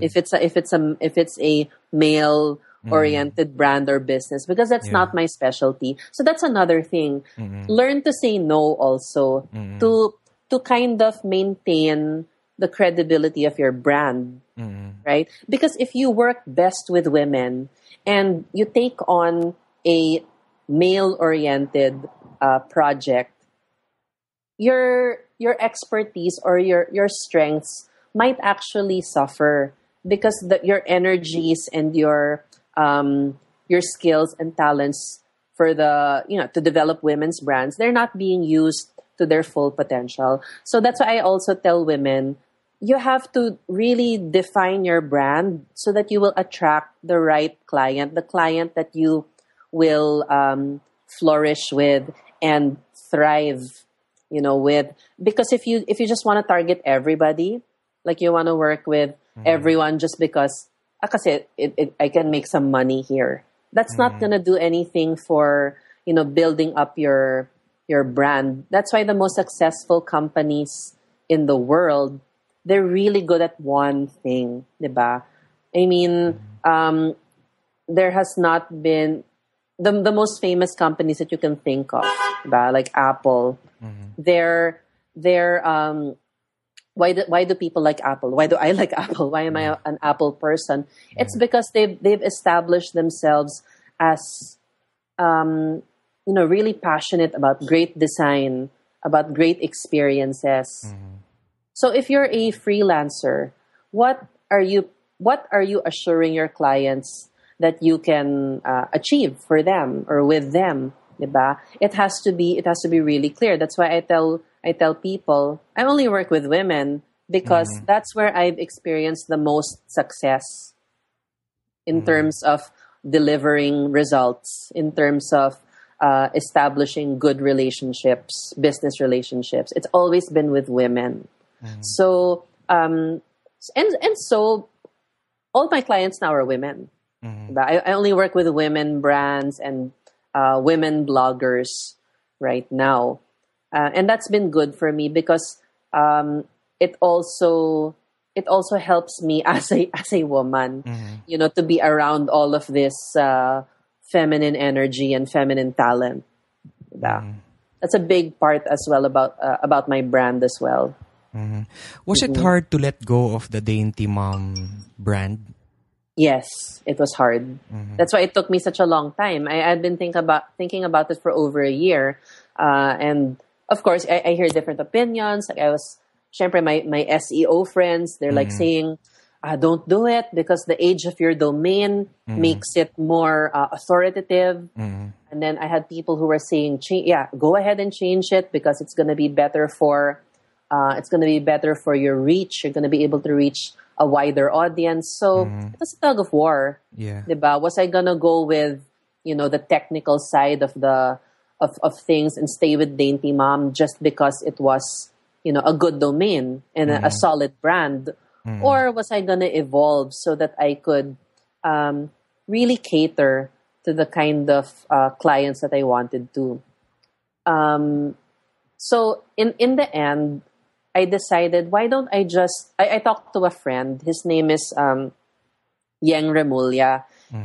if it's a, if it's a if it's a male Mm-hmm. oriented brand or business because that's Yeah. not my specialty. So that's another thing. Mm-hmm. Learn to say no also mm-hmm. to to kind of maintain the credibility of your brand right? Because if you work best with women and you take on a male oriented uh, project, your your expertise or your your strengths might actually suffer because the, your energies and your um, your skills and talents for the you know to develop women's brands. They're not being used to their full potential. So that's why i also tell women you have to really define your brand so that you will attract the right client the client that you will um, flourish with and thrive you know with. Because if you if you just want to target everybody like you want to work with everyone just because ah, kasi it, it, I can make some money here. That's not going to do anything for you know building up your your brand. That's why the most successful companies in the world they're really good at one thing diba i mean um, there has not been the, the most famous companies that you can think of diba? like apple. They're they're um why do, why do people like apple? Why do i like apple? Why am i a- an apple person? It's because they've they've established themselves as um you know really passionate about great design about great experiences. So if you're a freelancer what are you what are you assuring your clients that you can uh, achieve for them or with them? Diba? it has to be it has to be really clear. That's why i tell i tell people i only work with women because that's where i've experienced the most success in terms of delivering results in terms of uh, establishing good relationships business relationships. It's always been with women. So um and and so all my clients now are women. Diba? I, I only work with women brands and uh, women bloggers right now, uh, and that's been good for me because um, it also it also helps me as a as a woman, you know, to be around all of this uh, feminine energy and feminine talent. Diba? That's a big part as well about uh, about my brand as well. Was it hard to let go of the Dainty Mom brand? Yes, it was hard. That's why it took me such a long time. I had been think about thinking about it for over a year, uh, and of course, I, I hear different opinions. Like I was, syempre, my my SEO friends, they're like saying, uh, "Don't do it because the age of your domain makes it more uh, authoritative." And then I had people who were saying, "Yeah, go ahead and change it because it's going to be better for." Uh, it's going to be better for your reach. You're going to be able to reach a wider audience. So it was a tug of war. Yeah. Diba? Was I gonna go with, you know, the technical side of the of, of things and stay with Dainty Mom just because it was, you know, a good domain and a, a solid brand? Or was I gonna evolve so that I could um, really cater to the kind of uh, clients that I wanted to? Um, so in in the end, I decided why don't I just I, I talked to a friend. His name is um, Yang Remulla.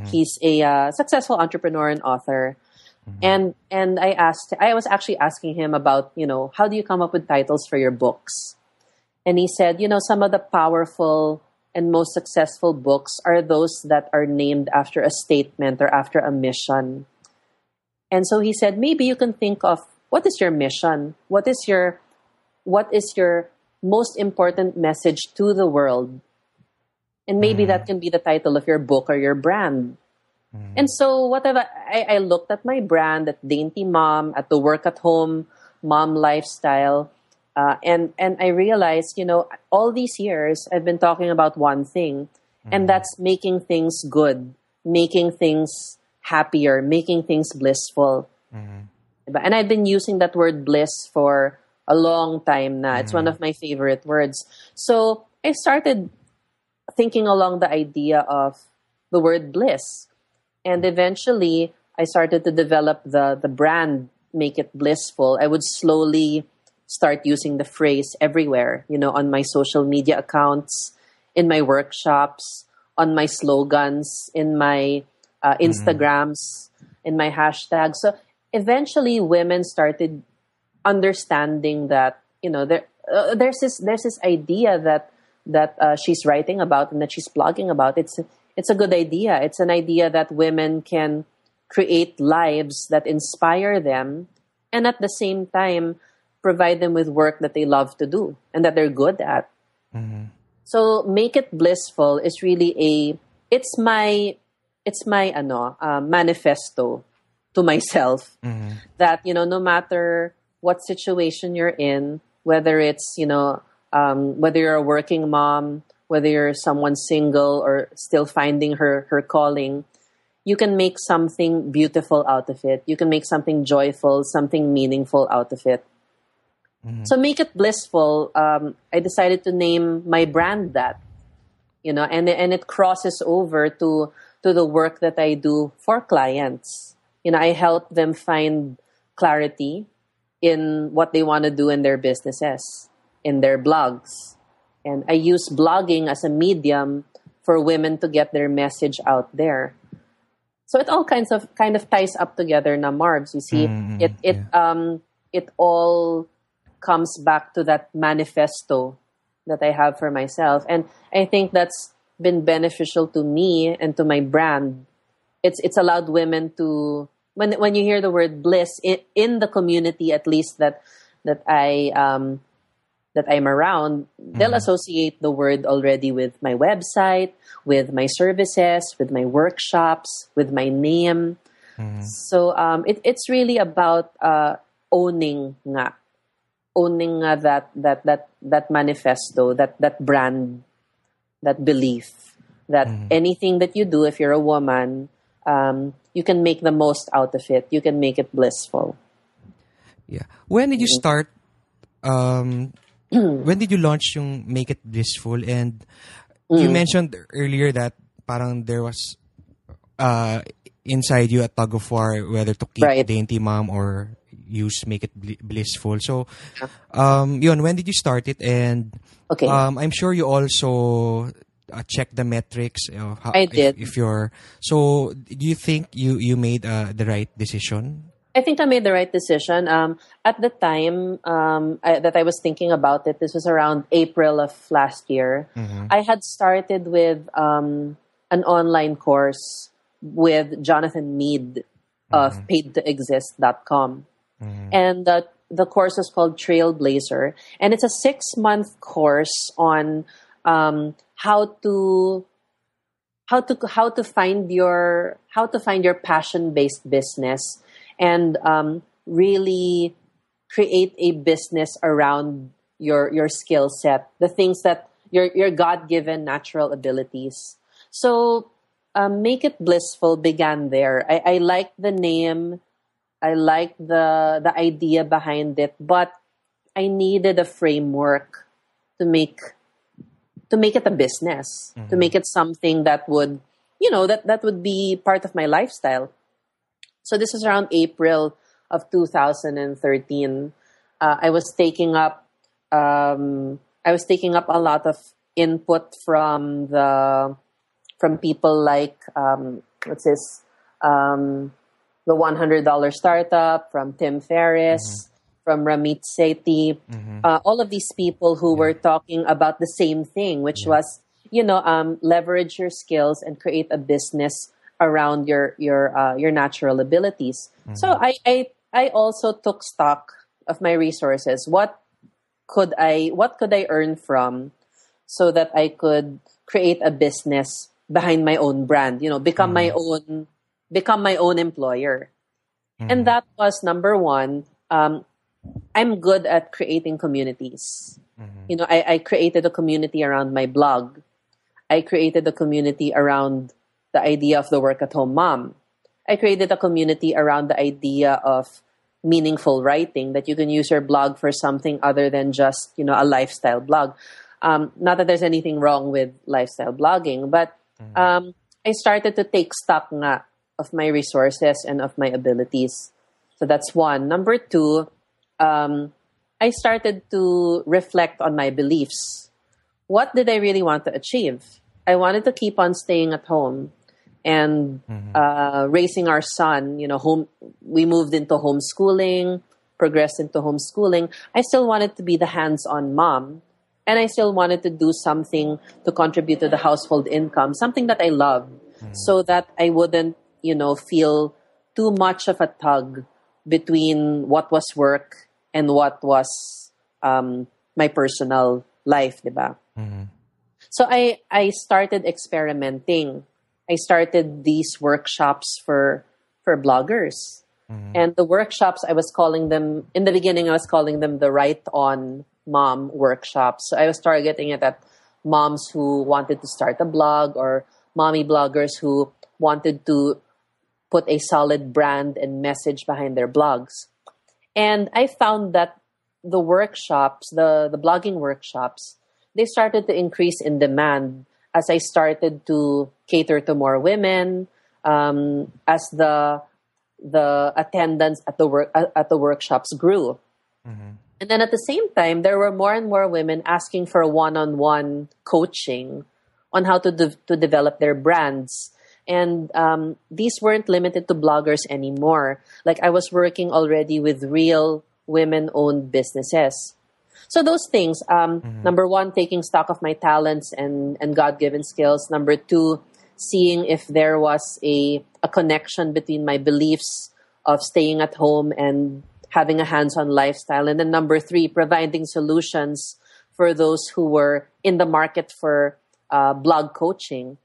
He's a uh, successful entrepreneur and author. Mm-hmm. And and I asked I was actually asking him about, you know, how do you come up with titles for your books? and he said, you know, some of the powerful and most successful books are those that are named after a statement or after a mission. And so he said, maybe you can think of what is your mission? What is your what is your most important message to the world? And maybe mm-hmm. that can be the title of your book or your brand. Mm-hmm. And so whatever I, I looked at my brand at Dainty Mom, at the work at home mom lifestyle, uh, and and I realized, you know, all these years I've been talking about one thing, and mm-hmm. that's making things good, making things happier, making things blissful. Mm-hmm. And I've been using that word bliss for a long time now. It's one of my favorite words. So I started thinking along the idea of the word bliss. And eventually I started to develop the the brand make it blissful. I would slowly start using the phrase everywhere, you know, on my social media accounts, in my workshops, on my slogans, in my uh, Instagrams, in my hashtags. So eventually, women started understanding that you know there uh, there's this there's this idea that that uh, she's writing about and that she's blogging about. It's it's a good idea. It's an idea that women can create lives that inspire them, and at the same time provide them with work that they love to do and that they're good at. So make it blissful is really a it's my it's my ano uh, manifesto to myself that you know no matter what situation you're in whether it's you know um, whether you're a working mom whether you're someone single or still finding her her calling you can make something beautiful out of it you can make something joyful something meaningful out of it so make it blissful. Um, I decided to name my brand that, you know, and and it crosses over to to the work that I do for clients. You know, I help them find clarity in what they want to do in their businesses, in their blogs, and I use blogging as a medium for women to get their message out there. So it all kinds of kind of ties up together, na Marvs. You see, it it um it all comes back to that manifesto that I have for myself. And I think that's been beneficial to me and to my brand. It's it's allowed women to when when you hear the word bliss in, in the community at least that that I um that I'm around, they'll associate the word already with my website, with my services, with my workshops, with my name. So um, it, it's really about uh, owning nga owning nga that that that that manifesto, that that brand, that belief that anything that you do, if you're a woman, um, you can make the most out of it. You can make it blissful. Yeah. When did you start? Um, when did you launch yung Make It Blissful? And you mentioned earlier that parang there was uh, inside you a tug of war whether to keep Right. Dainty Mom or use Make It Bli- Blissful. So, um, yun, when did you start it? And Okay. um, I'm sure you also uh, check the metrics. Uh, how, I if- did. If, you're so, do you think you you made uh, the right decision? I think I made the right decision. Um, at the time um, I, that I was thinking about it, this was around April of last year. I had started with um, an online course with Jonathan Mead of paidtoexist.com. And the, the course is called Trailblazer. And it's a six month course on um, how to how to how to find your how to find your passion based business and um, really create a business around your your skill set the things that your your god-given natural abilities. So um, make it blissful began there. I, I like the name. I like the the idea behind it but i needed a framework to make to make it a business, to make it something that would, you know, that, that would be part of my lifestyle. So this is around April of 2013. Uh, I was taking up, um, I was taking up a lot of input from the, from people like, um, what's this, um, the $100 startup from Tim Ferriss, from Ramit Sethi, uh, all of these people who were talking about the same thing, which was, you know, um, leverage your skills and create a business around your your uh, your natural abilities. So I, I I also took stock of my resources. What could I what could I earn from so that I could create a business behind my own brand, you know, become my own become my own employer. And that was number one. Um, I'm good at creating communities. You know, I, I created a community around my blog. I created a community around the idea of the work at home mom. I created a community around the idea of meaningful writing that you can use your blog for something other than just you know a lifestyle blog. Um, not that there's anything wrong with lifestyle blogging, but um, I started to take stock nga of my resources and of my abilities. So that's one. Number two, um, I started to reflect on my beliefs. What did I really want to achieve? I wanted to keep on staying at home and uh, raising our son. You know, home. We moved into homeschooling, progressed into homeschooling. I still wanted to be the hands-on mom, and I still wanted to do something to contribute to the household income, something that I love, so that I wouldn't, you know, feel too much of a tug between what was work and what was um, my personal life, diba? So I I started experimenting. I started these workshops for for bloggers. Mm-hmm. And the workshops I was calling them in the beginning I was calling them the right on mom workshops. So I was targeting it at moms who wanted to start a blog or mommy bloggers who wanted to put a solid brand and message behind their blogs. And I found that the workshops, the, the blogging workshops, they started to increase in demand as I started to cater to more women, um, as the the attendance at the work at the workshops grew. And then at the same time, there were more and more women asking for one-on-one coaching on how to de- to develop their brands. And um, these weren't limited to bloggers anymore. Like I was working already with real women-owned businesses. So those things. Um, Number one, taking stock of my talents and and God given skills. Number two, seeing if there was a a connection between my beliefs of staying at home and having a hands-on lifestyle. And then number three, providing solutions for those who were in the market for uh, blog coaching.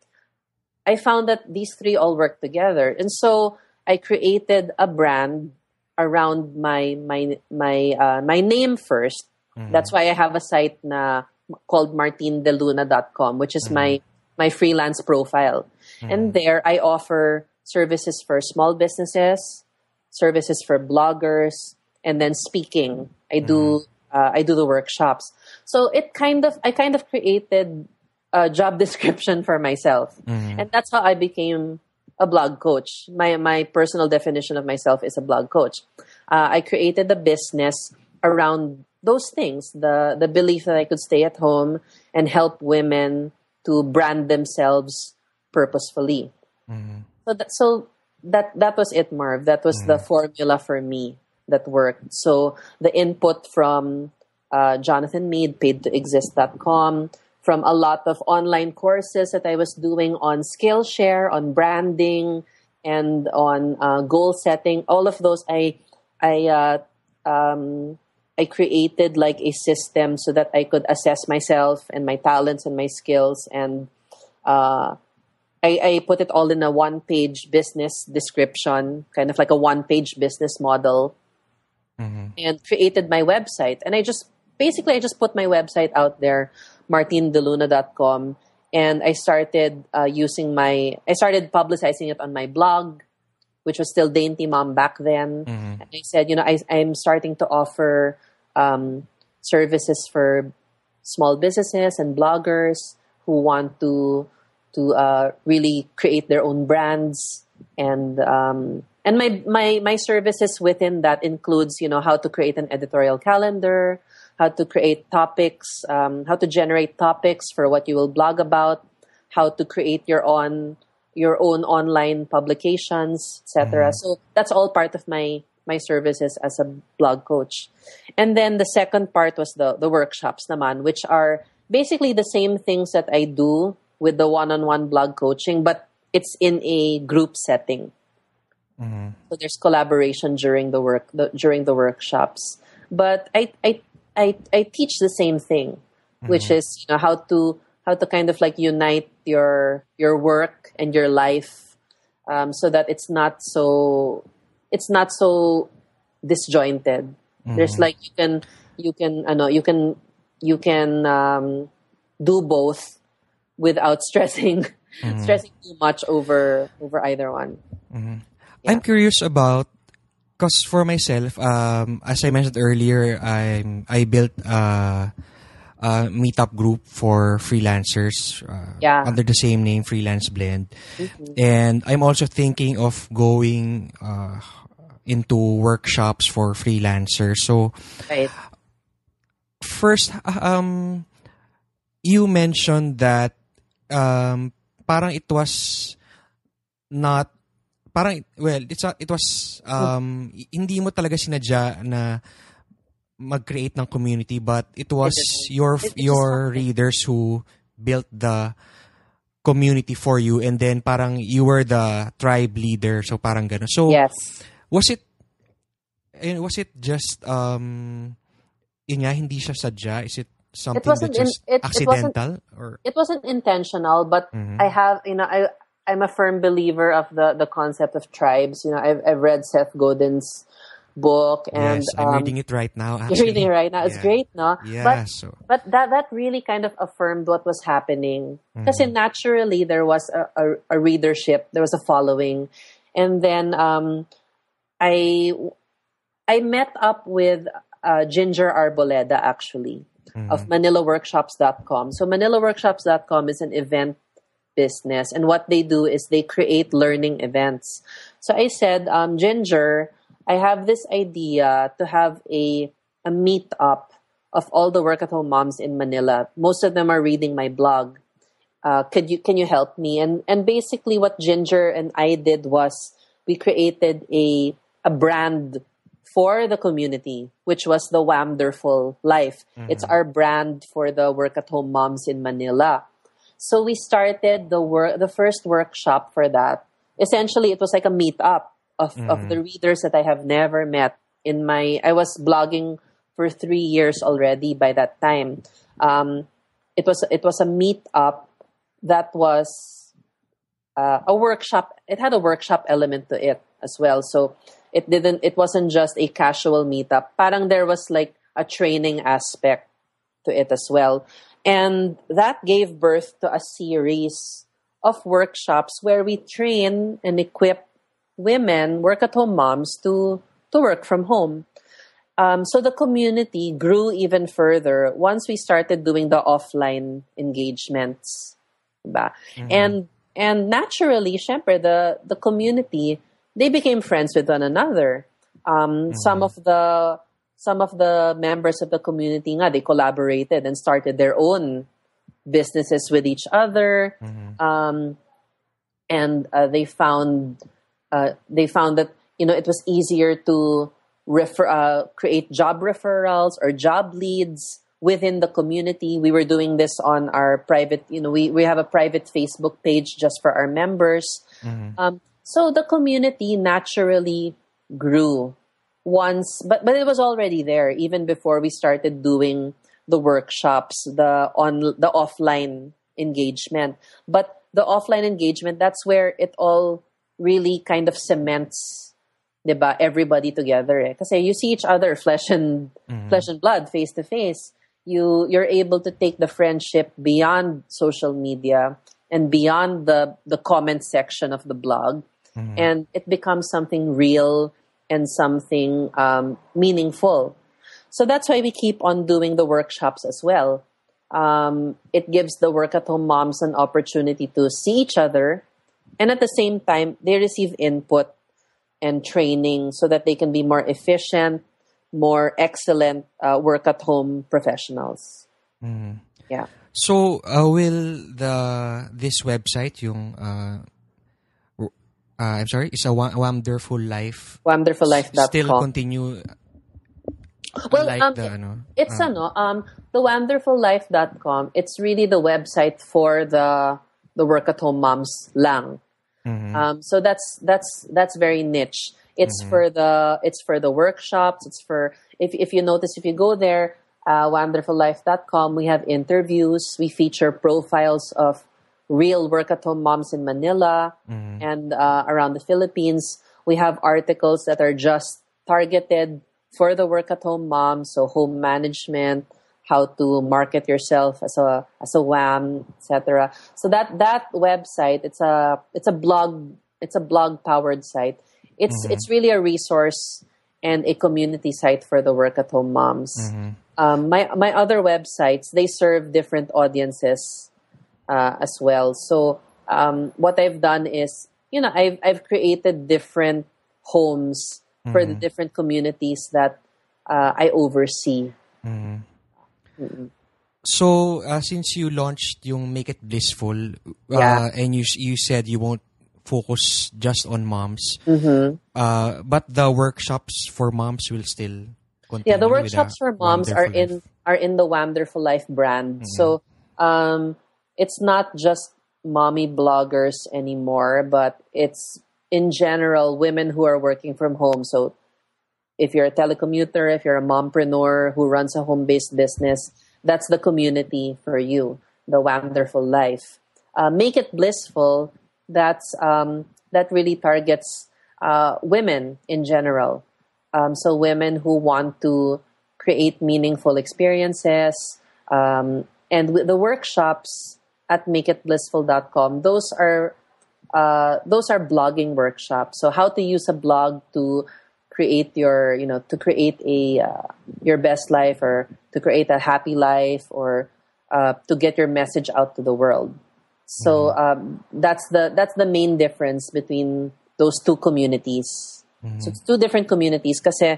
I found that these three all work together, and so I created a brand around my my my uh, my name 1st That's why I have a site na called martinedeluna.com, which is my mm-hmm. my freelance profile. Mm-hmm. And there I offer services for small businesses, services for bloggers, and then speaking. I do uh, I do the workshops. So it kind of I kind of created a job description for myself, and that's how I became a blog coach. My my personal definition of myself is a blog coach. Uh, I created a business around those things the the belief that I could stay at home and help women to brand themselves purposefully. So that so that that was it, Marv. That was the formula for me that worked. So the input from uh, Jonathan Mead, paid to exist.com, from a lot of online courses that I was doing on Skillshare, on branding, and on uh, goal setting. All of those, I I uh, um, I created like a system so that I could assess myself and my talents and my skills, and uh, I, I put it all in a one-page business description, kind of like a one-page business model, and created my website. And I just basically I just put my website out there, martinedeluna.com, and I started uh, using my I started publicizing it on my blog, which was still Dainty Mom back then. And I said, you know, I, I'm starting to offer um, services for small businesses and bloggers who want to to uh, really create their own brands. And um, and my, my my services within that includes you know how to create an editorial calendar how to create topics um, how to generate topics for what you will blog about how to create your own your own online publications etc so that's all part of my my services as a blog coach. And then the second part was the the workshops naman, which are basically the same things that I do with the one-on-one blog coaching, but it's in a group setting. So there's collaboration during the work the, during the workshops. But I I I, I teach the same thing, which is you know how to how to kind of like unite your your work and your life, um, so that it's not so it's not so disjointed. There's like you can you can I know you can you can um, do both without stressing stressing too much over over either one. I'm curious about because for myself, um, as I mentioned earlier, I'm I built a, a meetup group for freelancers uh, Yeah. under the same name, Freelance Blend, and I'm also thinking of going uh, into workshops for freelancers. So Right. first, um, you mentioned that um, parang it was not parang well it's a, it was um hindi mo talaga sinadya na mag-create ng community but it was It- your it- it your readers who built the community for you and then parang you were the tribe leader so parang gano'n so Yes. was it eh, was it just um yun nga hindi siya sadya is it something wasn't that just in- it- it wasn't- accidental or It wasn't intentional, but Mhm. I have, you know, I I'm a firm believer of the the concept of tribes. You know, I've I've read Seth Godin's book, and yes I'm um, reading it right now you're reading it right now. It's Yeah. great, no? yeah But so but that that really kind of affirmed what was happening because Mm-hmm. naturally there was a, a, a readership, there was a following, and then um, I I met up with uh, Ginger Arboleda actually Mm-hmm. of ManilaWorkshops.com. So ManilaWorkshops.com is an event business, and what they do is they create learning events. So I said, um, Ginger, I have this idea to have a a meetup of all the work at home moms in Manila. Most of them are reading my blog. Uh, could you can you help me? And and basically, what Ginger and I did was we created a a brand for the community, which was the Wonderful Life. It's our brand for the work at home moms in Manila. So we started the work, the first workshop for that. Essentially, it was like a meetup of, of the readers that I have never met in my. I was blogging for three years already by that time. Um, it was it was a meetup that was uh, a workshop. It had a workshop element to it as well. So it didn't. It wasn't just a casual meetup. Parang there was like a training aspect to it as well, and that gave birth to a series of workshops where we train and equip women, work at home moms to to work from home. Um, so the community grew even further once we started doing the offline engagements. Diba? And and naturally, syempre, the the community they became friends with one another. Um, Some of the some of the members of the community nga, they collaborated and started their own businesses with each other. Um, and uh, they found uh, they found that you know it was easier to refer uh, create job referrals or job leads within the community. We were doing this on our private, you know, we, we have a private Facebook page just for our members. Um, so the community naturally grew once, but but it was already there even before we started doing the workshops, the on the offline engagement. But the offline engagement, that's where it all really kind of cements, diba, everybody together. Eh. Kasi you see each other flesh and flesh and blood, face to face. You you're able to take the friendship beyond social media and beyond the the comment section of the blog, and it becomes something real and something um, meaningful. So that's why we keep on doing the workshops as well. Um, it gives the work at home moms an opportunity to see each other, and at the same time, they receive input and training so that they can be more efficient, more excellent uh, work at home professionals. Yeah. So, uh, will the this website, yung uh, uh, I'm sorry, is a wonderful life. Wonderfullife.com. Still continue. Well, like um, the ano. It's uh, ano, um, the wonderfullife.com. It's really the website for the the work at home moms lang. mhm. Um, so that's that's that's very niche. It's Mm-hmm. for the it's for the workshops. It's for if if you notice if you go there, uh, wonderfullife.com. We have interviews. We feature profiles of real work at home moms in Manila Mhm. and uh, around the Philippines. We have articles that are just targeted for the work at home mom, so home management, how to market yourself as a as a WAM, etc. So that that website, it's a it's a blog it's a blog powered site. It's it's really a resource and a community site for the work at home moms. Mhm. Um, my my other websites they serve different audiences uh, as well. So um, what I've done is you know I've I've created different homes for the different communities that uh, I oversee. So, uh, since you launched yung Make It Blissful, uh, Yeah. and you you said you won't focus just on moms, Mm-hmm. uh, but the workshops for moms will still continue. Yeah, the workshops for moms are in life. are in the Wonderful Life brand. So um, it's not just mommy bloggers anymore, but it's in general women who are working from home. So if you're a telecommuter, if you're a mompreneur who runs a home based business, that's the community for you, the Wonderful Life. Uh, make it blissful. That's um, that really targets uh, women in general. Um, so women who want to create meaningful experiences, um, and the workshops at makeitblissful.com, those are uh, those are blogging workshops. So how to use a blog to create your, you know, to create a uh, your best life or to create a happy life or uh, to get your message out to the world. So um, that's the that's the main difference between those two communities. So it's two different communities kasi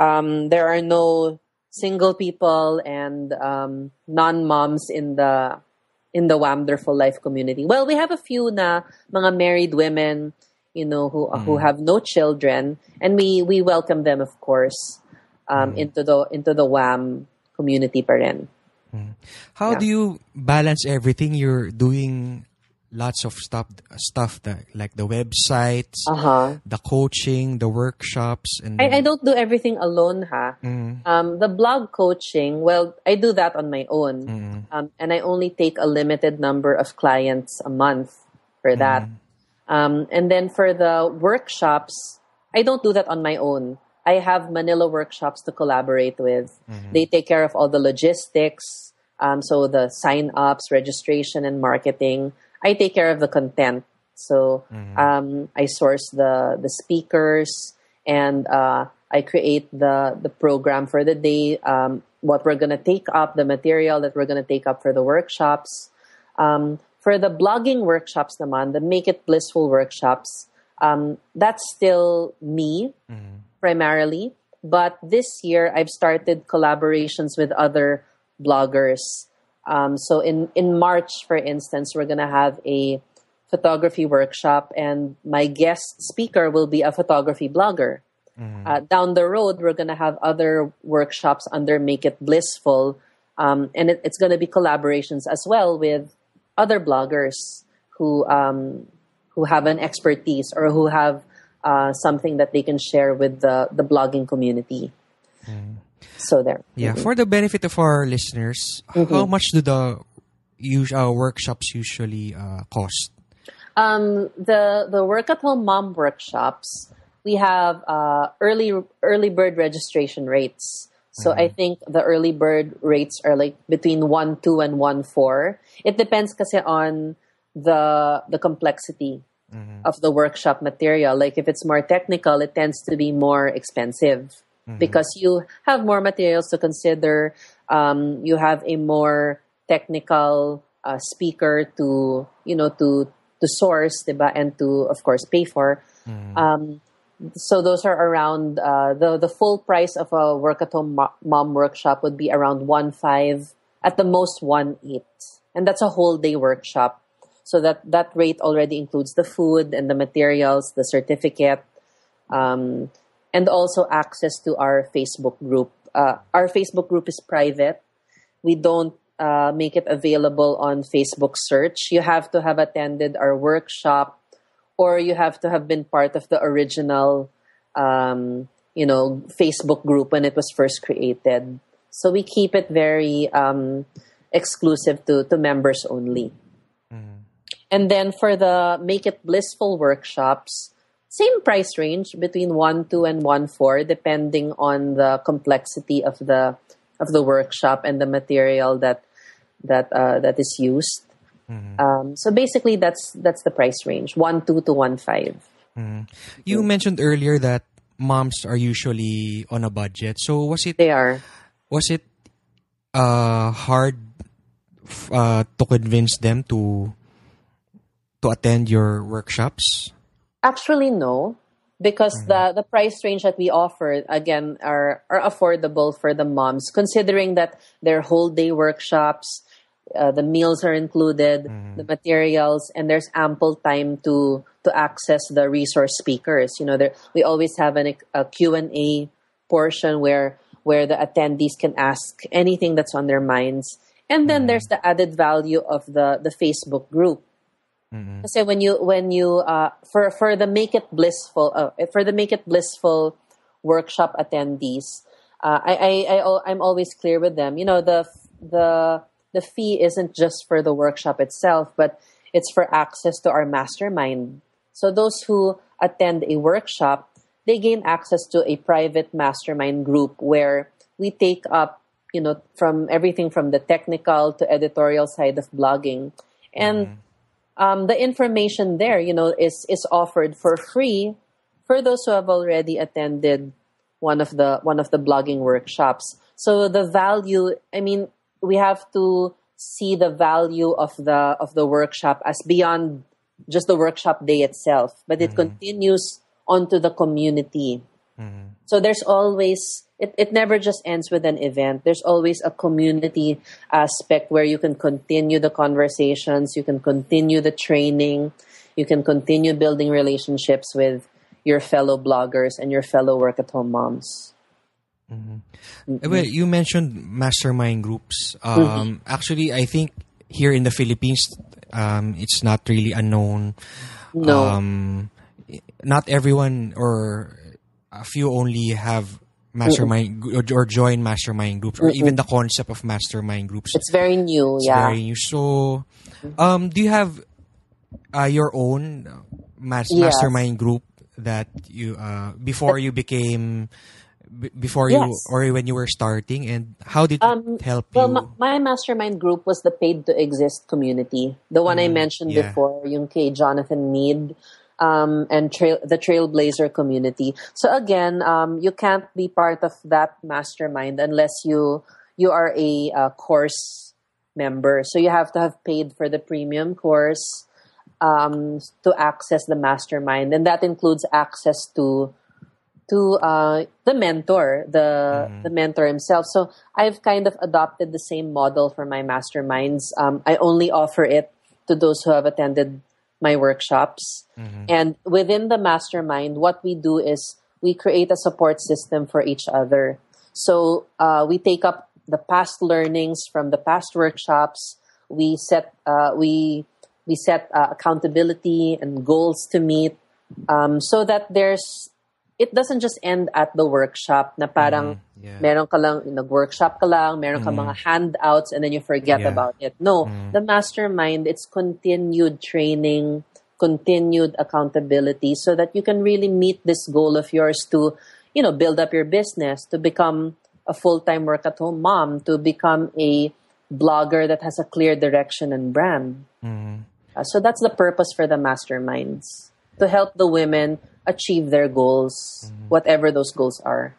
um, there are no single people and um, non-moms in the in the Wonderful Life community. Well, we have a few na mga married women, you know, who who have no children, and we we welcome them, of course, um, into the into the WAM community pa rin. How Yeah. do you balance everything? You're doing lots of stuff, stuff that like the websites, Uh huh. the coaching, the workshops, and I, I don't do everything alone, ha. Mm, Um, the blog coaching, well, I do that on my own. mm, um, and I only take a limited number of clients a month for that. Um, and then for the workshops, I don't do that on my own. I have Manila workshops to collaborate with. They take care of all the logistics, um, so the sign ups, registration, and marketing. I take care of the content. So um, I source the the speakers and uh, I create the the program for the day. Um, what we're gonna take up, the material that we're gonna take up for the workshops. Um, for the blogging workshops, naman, the Make It Blissful workshops, um, that's still me primarily. But this year, I've started collaborations with other bloggers. Um, so in, in March, for instance, we're going to have a photography workshop, and my guest speaker will be a photography blogger. Uh, down the road, we're going to have other workshops under Make It Blissful, um, and it, it's going to be collaborations as well with other bloggers who um, who have an expertise or who have uh, something that they can share with the the blogging community. So there. yeah. For the benefit of our listeners, how much do the us- uh, workshops usually uh, cost? Um, the the work at home mom workshops, we have uh, early early bird registration rates. So I think the early bird rates are like between one two and one four. It depends kasi on the the complexity of the workshop material. Like if it's more technical, it tends to be more expensive because you have more materials to consider. Um, you have a more technical uh, speaker to you know to to source, diba? and to of course pay for. Um, so those are around uh, the the full price of a work at home mo- mom workshop would be around one five at the most one eight, and that's a whole day workshop. So that that rate already includes the food and the materials, the certificate, um, and also access to our Facebook group. Uh, our Facebook group is private. We don't uh, make it available on Facebook search. You have to have attended our workshop, or you have to have been part of the original, um, you know, Facebook group when it was first created. So we keep it very um, exclusive to to members only. Mm-hmm. And then for the Make It Blissful workshops, same price range between one two and one four, depending on the complexity of the of the workshop and the material that that uh, that is used. Um, so basically, that's that's the price range one two to one five. You mentioned earlier that moms are usually on a budget. So was it They are. was it uh, hard uh, to convince them to to attend your workshops? Actually, no, because the the price range that we offer again are are affordable for the moms, considering that they're whole day workshops. Uh, the meals are included, the materials, and there's ample time to to access the resource speakers. You know, there we always have an, a Q and A portion where where the attendees can ask anything that's on their minds, and then there's the added value of the the Facebook group. Kasi when you when you uh, for for the make it blissful uh, for the make it blissful workshop attendees, uh, I, I I I'm always clear with them. You know the the the fee isn't just for the workshop itself, but it's for access to our mastermind. So those who attend a workshop, they gain access to a private mastermind group where we take up you know from everything from the technical to editorial side of blogging and um, the information there, you know, is is offered for free for those who have already attended one of the one of the blogging workshops. So the value, I mean, we have to see the value of the of the workshop as beyond just the workshop day itself, but it mm-hmm. continues onto the community. Mm-hmm. So there's always it, it never just ends with an event. There's always a community aspect where you can continue the conversations, you can continue the training, you can continue building relationships with your fellow bloggers and your fellow work at home moms. Uh, Well, you mentioned mastermind groups. Um, Actually, I think here in the Philippines, um, it's not really unknown. No. Um, not everyone or a few only have mastermind or, or join mastermind groups or even the concept of mastermind groups. It's very new, It's yeah. very new. So, um, do you have uh, your own mas- Yes. mastermind group that you uh, before you became b- before you Yes. or when you were starting and how did it help Well, you? ma- my mastermind group was the paid to exist community. The one I mentioned yeah. before, yung kay Jonathan Mead, um, and trail, the Trailblazer community. So again, um, you can't be part of that mastermind unless you you are a uh, course member. So you have to have paid for the premium course um, to access the mastermind, and that includes access to to uh, the mentor, the the mentor himself. So I've kind of adopted the same model for my masterminds. Um, I only offer it to those who have attended my workshops, and within the mastermind, what we do is we create a support system for each other. So uh, we take up the past learnings from the past workshops. We set uh, we we set uh, accountability and goals to meet um, so that there's it doesn't just end at the workshop na parang mm-hmm. yeah. meron ka lang nag-workshop ka lang meron ka mm-hmm. mga handouts and then you forget Yeah. about it. No mm-hmm. the mastermind it's continued training continued accountability so that you can really meet this goal of yours to you know build up your business to become a full-time work at home mom to become a blogger that has a clear direction and brand. Uh, so that's the purpose for the masterminds to help the women achieve their goals, whatever those goals are.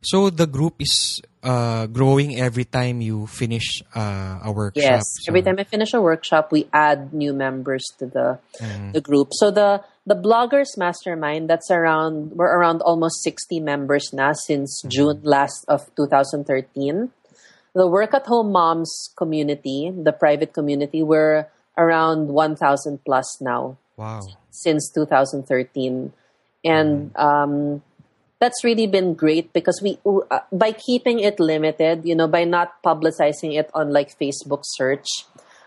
So the group is uh, growing every time you finish uh, a workshop. Yes, So- every time I finish a workshop, we add new members to the the group. So the the bloggers mastermind that's around we're around almost 60 members now since June last of 2013. The work at home moms community, the private community, we're around 1,000 plus now Wow. Since 2013 and um, that's really been great because we uh, by keeping it limited you know by not publicizing it on like facebook search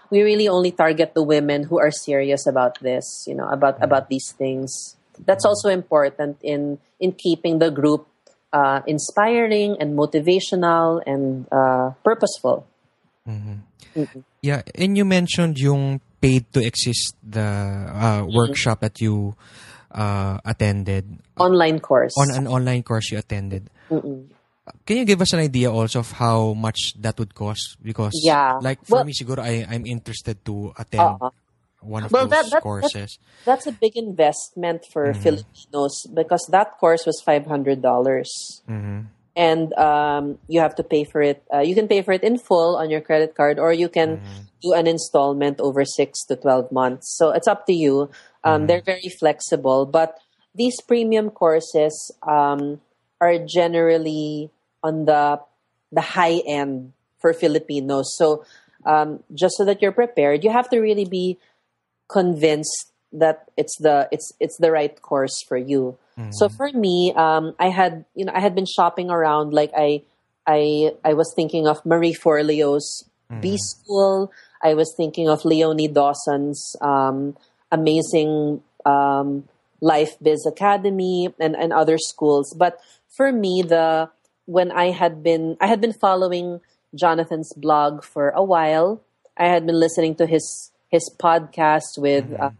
we really only target the women who are serious about this you know about about these things. That's also important in in keeping the group uh, inspiring and motivational and uh, purposeful. Yeah, and you mentioned yung paid to exist the uh, workshop that you uh, attended online course on an online course you attended. Can you give us an idea also of how much that would cost? Because Yeah. like for Well- me, siguro I I'm interested to attend Uh-uh. one of Well, those that- that- courses. that's a big investment for Filipinos because that course was five hundred dollars, and um, you have to pay for it. Uh, you can pay for it in full on your credit card, or you can do an installment over six to twelve months. So it's up to you. Um, They're very flexible, but these premium courses um, are generally on the the high end for Filipinos. So um, just so that you're prepared, you have to really be convinced that it's the it's it's the right course for you. So for me, um, I had you know I had been shopping around like I I I was thinking of Marie Forleo's B School. I was thinking of Leonie Dawson's um, amazing um, Life Biz Academy and, and other schools. But for me, the when I had been I had been following Jonathan's blog for a while. I had been listening to his his podcast with uh,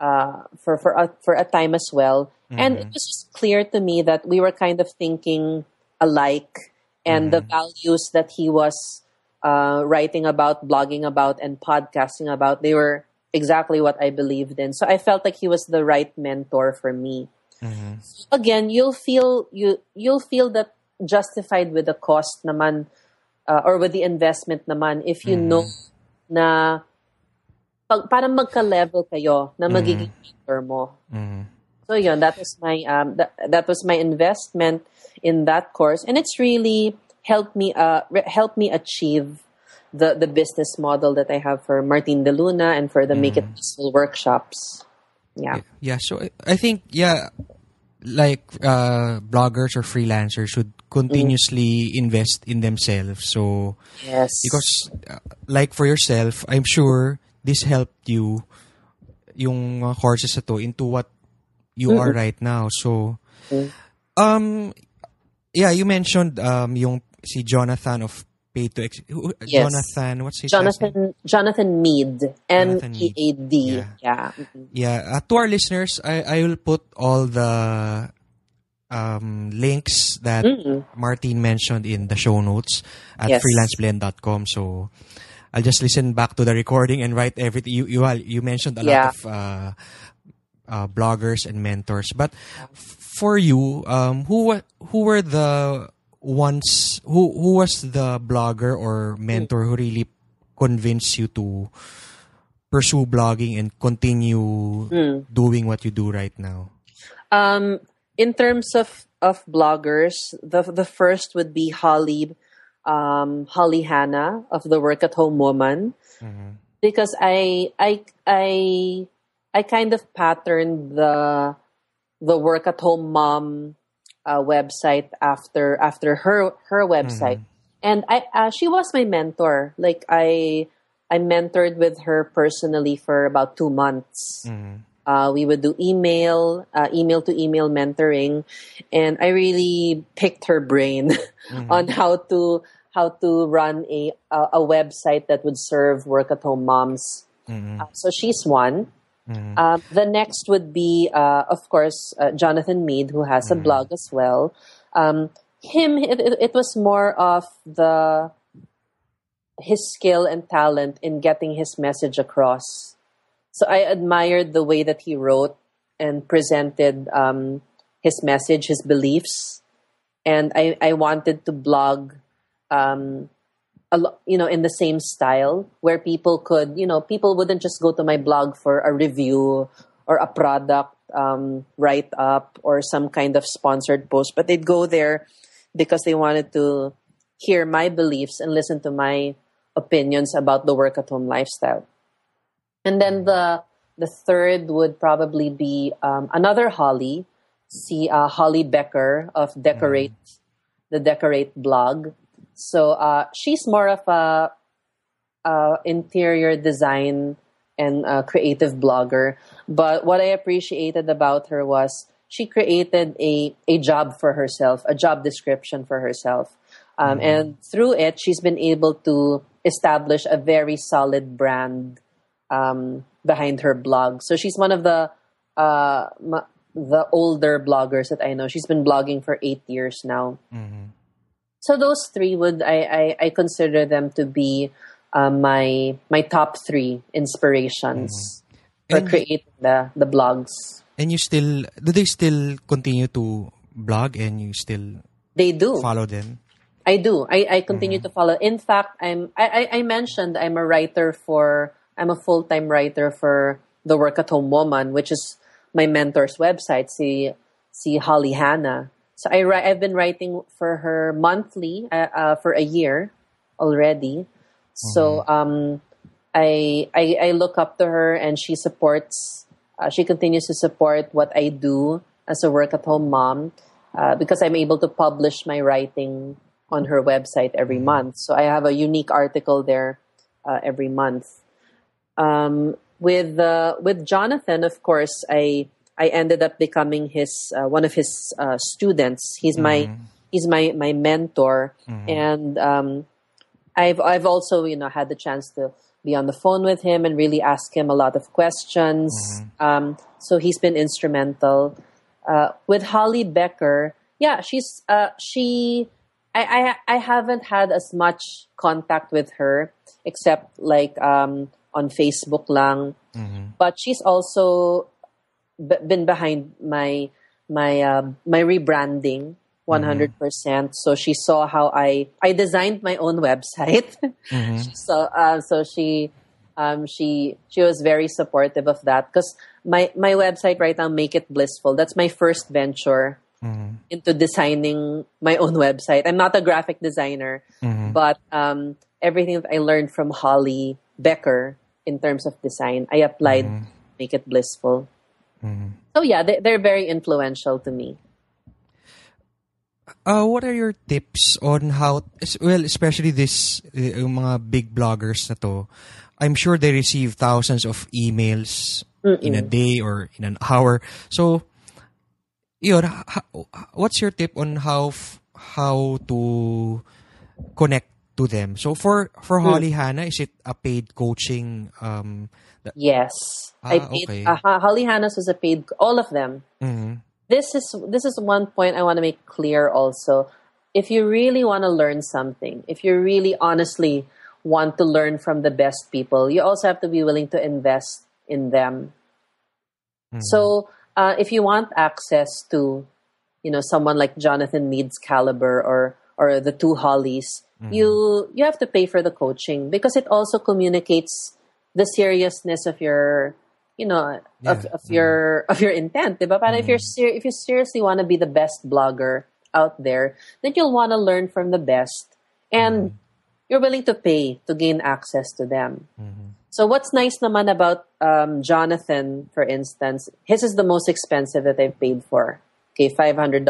uh, for for a, for a time as well, and it was just clear to me that we were kind of thinking alike, and the values that he was uh, writing about, blogging about, and podcasting about, they were exactly what I believed in. So I felt like he was the right mentor for me. Again, you'll feel you you'll feel that justified with the cost naman uh, or with the investment naman if you know na pag, parang magka-level kayo na magiging mentor mo. So yun, that was my um that, that was my investment in that course and it's really helped me uh re- helped me achieve the the business model that I have for Martin De Luna and for the Make It Peaceful workshops. Yeah. Yeah, so I- I think yeah, like uh, bloggers or freelancers should continuously invest in themselves. So Yes. because uh, like for yourself, I'm sure this helped you yung uh, courses na to into what you are right now. So um yeah, you mentioned um yung si Jonathan of Pay to Ex- Yes. Jonathan, what's his? Jonathan Jonathan Mead. M Jonathan E A D. Mead. Yeah. Mhm. Yeah, uh, to our listeners, I, I will put all the um, links that Martine mentioned in the show notes at Yes. freelanceblend.com. So I'll just listen back to the recording and write everything. You you, you mentioned a lot of uh, uh, bloggers and mentors, but for you, um, who who were the ones who who was the blogger or mentor who really convinced you to pursue blogging and continue doing what you do right now? Um, in terms of, of bloggers, the the first would be Holly, um, Holly Hanna of the Work at Home Woman, because I I I I kind of patterned the the Work at Home Mom uh, website after after her her website, and I uh, she was my mentor. Like I I mentored with her personally for about two months. Uh, we would do email, uh, email to email mentoring, and I really picked her brain on how to how to run a a, a website that would serve work at home moms. Uh, so she's one. Um, the next would be, uh, of course, uh, Jonathan Mead, who has a blog as well. Um, him, it, it, it was more of the his skill and talent in getting his message across. So I admired the way that he wrote and presented um, his message, his beliefs, and I, I wanted to blog, um, a lo- you know, in the same style where people could, you know, people wouldn't just go to my blog for a review or a product um, write up or some kind of sponsored post, but they'd go there because they wanted to hear my beliefs and listen to my opinions about the work at home lifestyle. And then the the third would probably be um, another Holly, see uh, Holly Becker of Decor8, the Decor8 blog. So uh, she's more of a, a interior design and creative blogger. But what I appreciated about her was she created a, a job for herself, a job description for herself. Um, And through it, she's been able to establish a very solid brand um, behind her blog. So she's one of the uh, the older bloggers that I know. She's been blogging for eight years now. So those three would I, I, I consider them to be uh, my my top three inspirations for And- creating the the blogs. And you still do they still continue to blog and you still They do. follow them? I do. I, I continue to follow. In fact, I'm I, I, I mentioned I'm a writer for I'm a full time writer for the Work at Home Woman, which is my mentor's website. See see Holly Hanna. So I. I've been writing for her monthly uh, uh, for a year already. So um, I, I I look up to her, and she supports. Uh, she continues to support what I do as a work at home mom uh, because I'm able to publish my writing on her website every month. So I have a unique article there uh, every month. Um, with uh, with Jonathan, of course, I I ended up becoming his uh, one of his uh, students. He's my he's my my mentor, and um, I've I've also you know had the chance to be on the phone with him and really ask him a lot of questions. Um, so he's been instrumental. Uh, with Holly Becker, yeah, she's uh, she. I, I I haven't had as much contact with her except like um, on Facebook lang. But she's also been behind my my uh, my rebranding 100%. So she saw how I I designed my own website. so uh, so she um, she she was very supportive of that because my my website right now make it blissful. That's my first venture into designing my own website. I'm not a graphic designer, but um, everything that I learned from Holly Becker in terms of design, I applied make it blissful. So yeah, they, they're very influential to me. Uh, what are your tips on how, well, especially this, uh, mga big bloggers na to, I'm sure they receive thousands of emails in a day or in an hour. So, yun, ha- what's your tip on how, how to connect to them? So for, for Holly Hanna, is it a paid coaching, um, that, Yes, I Ah, paid. okay. Uh, Holly Hanna's was a paid. All of them. Mhm. this is this is one point I want to make clear also. If you really want to learn something, if you really honestly want to learn from the best people, you also have to be willing to invest in them. So, uh, if you want access to, you know, someone like Jonathan Mead's caliber or or the two Hollies, mm-hmm. you you have to pay for the coaching because it also communicates the seriousness of your you know of, Yeah. of your mm-hmm. of your intent diba? Parang if you're mm-hmm. ser- if you seriously want to be the best blogger out there then you'll want to learn from the best and you're willing to pay to gain access to them. So what's nice naman about um, Jonathan for instance his is the most expensive that I've paid for. Okay $500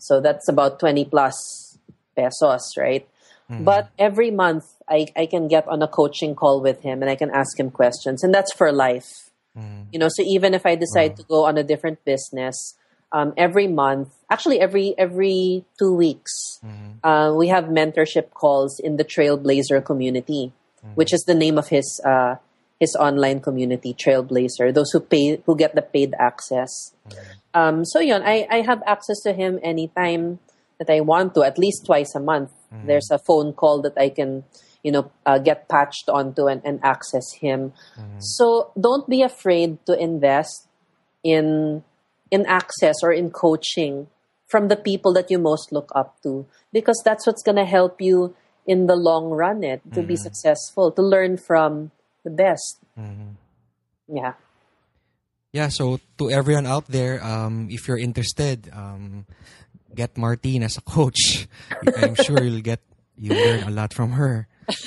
so that's about 20 plus pesos right? But every month I, I can get on a coaching call with him and I can ask him questions and that's for life. You know so even if I decide to go on a different business um, every month actually every every two weeks uh, we have mentorship calls in the Trailblazer community which is the name of his uh, his online community Trailblazer those who pay who get the paid access um, so yun, I, I have access to him anytime that I want to, at least twice a month. There's a phone call that I can, you know, uh, get patched onto and, and access him. So don't be afraid to invest in in access or in coaching from the people that you most look up to because that's what's going to help you in the long run it to be successful to learn from the best. Yeah Yeah, so to everyone out there, um, if you're interested, um, get Martine as a coach. I'm sure you'll get you learn a lot from her.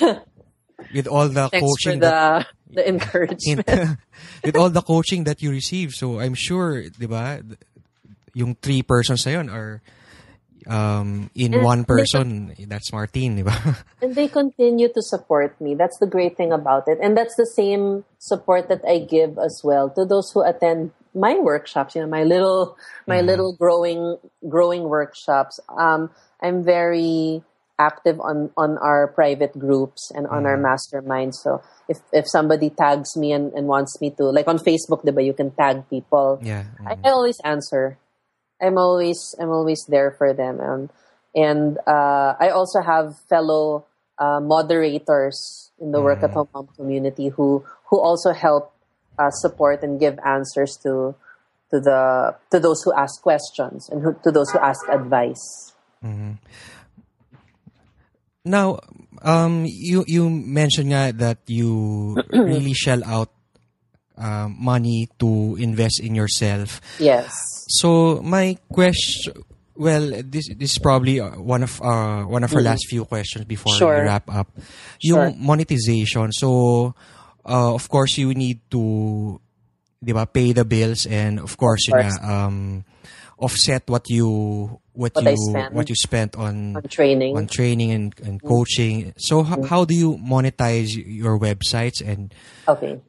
With all the thanks coaching for the that, the encouragement. in- with all the coaching that you receive. So I'm sure, di ba, yung three persons na yun are um, in And one person. That's Martine, di ba? And they continue to support me. That's the great thing about it. And that's the same support that I give as well to those who attend my workshops, you know, my little my little growing growing workshops. Um, I'm very active on on our private groups and on our mastermind. So if if somebody tags me and, and wants me to like on Facebook, diba, you can tag people. yeah. I, I always answer. I'm always I'm always there for them, um, and uh, I also have fellow uh, moderators in the work at home mom community who who also help uh, support and give answers to to the to those who ask questions and who, to those who ask advice. Now, um, you you mentioned that you really shell out um, money to invest in yourself. Yes. So my question, well, this this is probably uh, one of uh, one of our last few questions before Sure. we wrap up. Sure. Yung monetization. So, uh, of course, you need to, di ba, pay the bills and of course, yun course. nga, um, offset what you what, What you what you spent on On training. on training and, and coaching. So how, how do you monetize your websites and, Okay.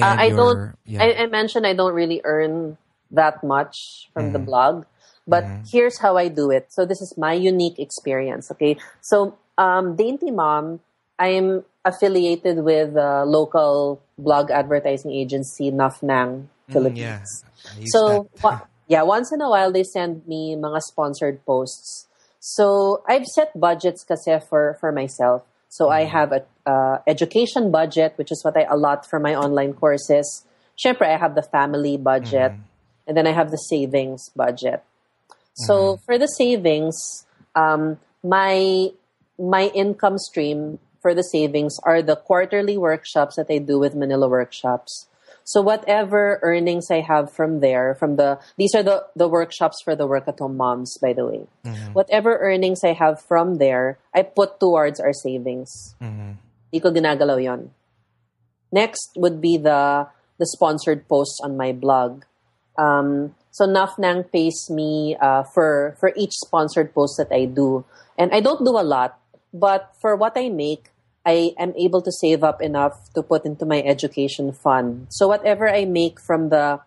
Uh, I don't. yeah. I, I mentioned I don't really earn that much from the blog, but here's how I do it. So this is my unique experience. Okay, so um, Dainty Mom, I'm affiliated with a local blog advertising agency, Nuffnang Philippines. yeah. I use So wa- yeah, once in a while they send me mga sponsored posts. So I've set budgets kasi for for myself. So I have a uh, education budget, which is what I allot for my online courses. Siyempre, I have the family budget, and then I have the savings budget. So for the savings, um, my my income stream for the savings are the quarterly workshops that I do with Manila Workshops. So whatever earnings I have from there, from the these are the the workshops for the work at home moms, by the way. Whatever earnings I have from there, I put towards our savings. Di ko ginagalaw yon. Next would be the the sponsored posts on my blog. Um, so Nuffnang pays me uh, for for each sponsored post that I do, and I don't do a lot, but for what I make, I am able to save up enough to put into my education fund. So whatever I make from the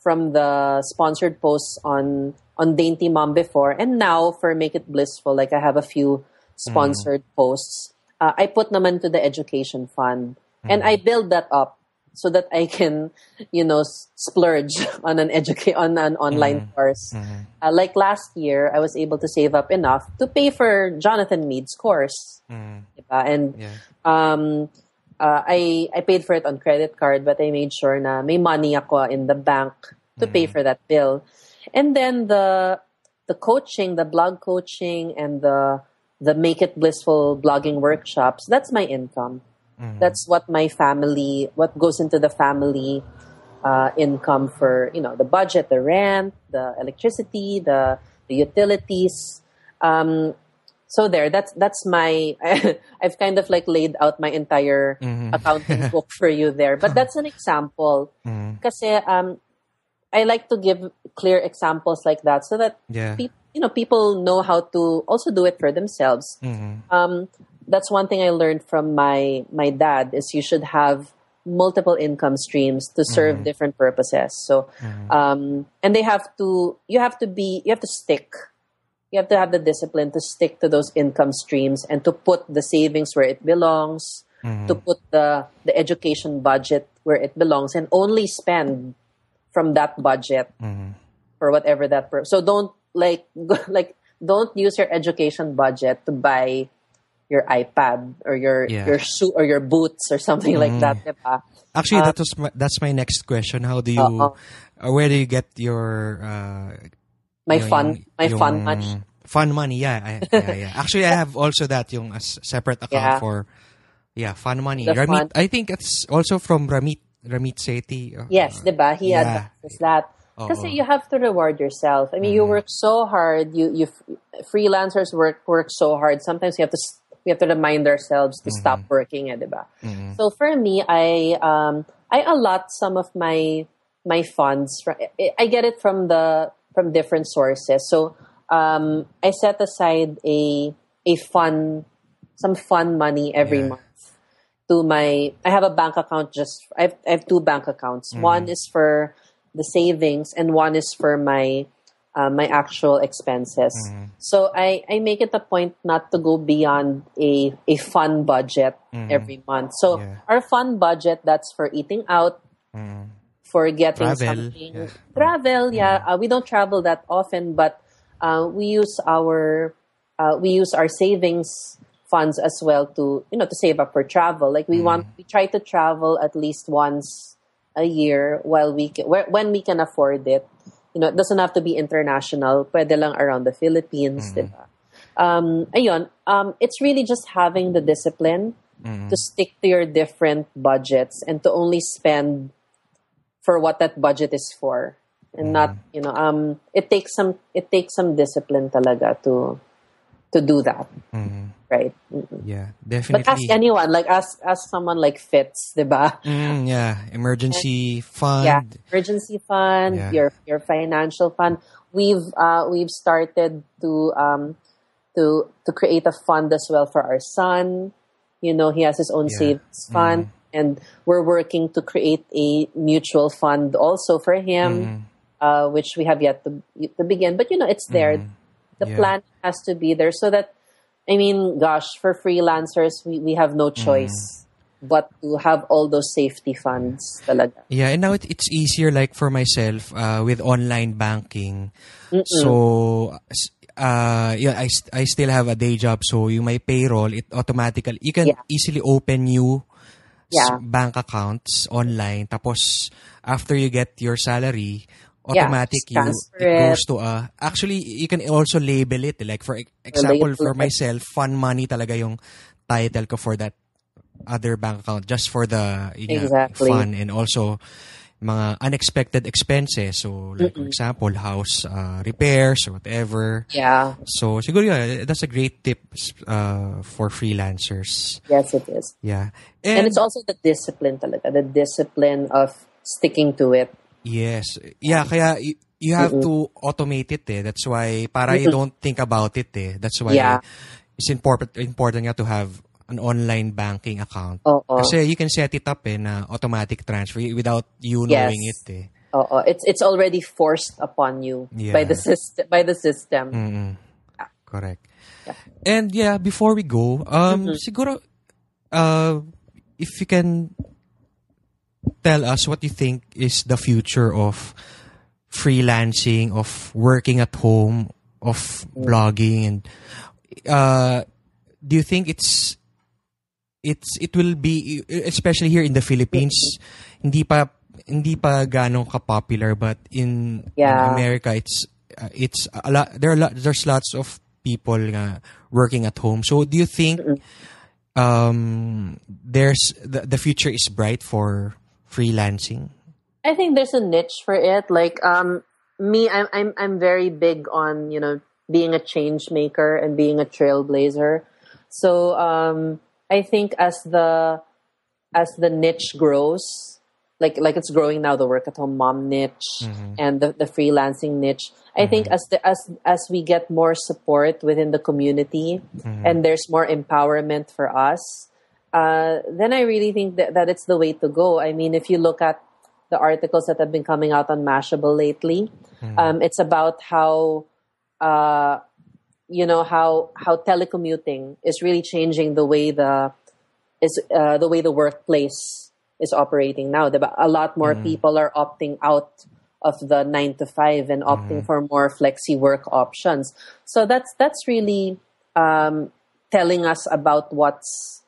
from the sponsored posts on on Dainty Mom before, and now for Make It Blissful, like I have a few sponsored posts. Uh, I put naman to the education fund, and I build that up so that I can, you know, splurge on an educa- on an online course. Uh, like last year, I was able to save up enough to pay for Jonathan Mead's course, diba? and Yeah. um, uh, I I paid for it on credit card, but I made sure na may money ako in the bank to pay for that bill. And then the the coaching, the blog coaching, and the the Make It Blissful blogging workshops. That's my income. That's what my family, what goes into the family uh, income for you know the budget, the rent, the electricity, the the utilities. Um, so there, that's that's my. I've kind of like laid out my entire accounting book for you there, but that's an example. Kasi um, I like to give clear examples like that so that Yeah. you know people know how to also do it for themselves. Um, that's one thing I learned from my my dad is you should have multiple income streams to serve mm-hmm. different purposes. So, mm-hmm. um, and they have to you have to be you have to stick. You have to have the discipline to stick to those income streams and to put the savings where it belongs, mm-hmm. to put the the education budget where it belongs, and only spend from that budget for whatever that purpose. So don't like like don't use your education budget to buy your iPad or your Yeah. your shoe or your boots or something like that. diba? Actually, that was my, that's my next question. How do you, Uh-oh. uh, where do you get your, uh, My yung- fun yung- my fun money. Fun money, yeah, I, yeah, yeah. Actually, I have also that yung a s- separate account Yeah. for, yeah, fun money. The Ramit, fun- I think it's also from Ramit, Ramit Sethi. uh, Yes, diba? He yeah. that. Because you have to reward yourself. I mean, you work so hard. You you freelancers work work so hard. Sometimes you have to we have to remind ourselves to stop working, eh, diba? So for me, I um, I allot some of my my funds. fr- I- get it from the from different sources. So um, I set aside a a fun some fun money every Yeah. month to my I have a bank account just I have, I have two bank accounts. One is for the savings and one is for my uh, my actual expenses. So I, I make it a point not to go beyond a a fun budget every month. So Yeah. our fun budget that's for eating out, for getting Travel, something yeah. travel. Yeah, uh, we don't travel that often, but uh, we use our uh, we use our savings funds as well to you know to save up for travel. Like we want we try to travel at least once a year while we can, when we can afford it. You know, it doesn't have to be international. Pwede lang around the Philippines, diba? Um, ayun, um, it's really just having the discipline to stick to your different budgets and to only spend for what that budget is for and not you know um it takes some it takes some discipline talaga to to do that right Mm-mm. Yeah, definitely. but ask anyone like ask ask someone like fitz diba Mm, yeah, emergency fund. yeah emergency fund Yeah. your your financial fund we've uh we've started to um to to create a fund as well for our son you know he has his own Yeah. savings fund and we're working to create a mutual fund also for him uh, which we have yet to, to begin but you know it's there the Yeah. plan has to be there so that i mean gosh for freelancers we, we have no choice but to have all those safety funds talaga Yeah, and now it, it's easier like for myself uh, with online banking. So uh yeah, I, I still have a day job so yung my payroll it automatically you can Yeah. easily open new Yeah. bank accounts online tapos after you get your salary automatic just you transfer it goes to a actually you can also label it like for example for myself fun money talaga yung title ko for that other bank account just for the nga, Exactly. fun and also mga unexpected expenses. So, like for example, house uh, repairs or whatever. yeah So, siguro yun, that's a great tip uh, for freelancers. yes it is Yeah. and it's also the discipline talaga the discipline of sticking to it Yes. Yeah, kaya y- you have to automate it eh. That's why, para you don't think about it eh. That's why Yeah. it's important, important nga to have an online banking account. Oo. Kasi you can set it up eh, na automatic transfer without you Yes. knowing it eh. Oo, it's it's already forced upon you Yeah. by the system by the system Mm-mm. Correct. And yeah, before we go, um, siguro, uh, if you can tell us what you think is the future of freelancing, of working at home, of blogging, and uh, do you think it's it's it will be especially here in the Philippines, hindi pa hindi pa ganong ka-popular but in, in America it's uh, it's a lot there are lot, there's lots of people nga working at home. So do you think um there's the, the future is bright for freelancing? I think there's a niche for it. Like um, me, I'm I'm I'm very big on you know being a change maker and being a trailblazer. So um, I think as the as the niche grows, like like it's growing now, the work at home mom niche and the, the freelancing niche. I think as the as as we get more support within the community and there's more empowerment for us, uh, then I really think that, that it's the way to go. I mean, if you look at the articles that have been coming out on Mashable lately, um, it's about how, uh, you know, how how telecommuting is really changing the way the is uh, the way the workplace is operating now. A lot more people are opting out of the nine to five and opting for more flexi work options. So that's that's really um, telling us about what's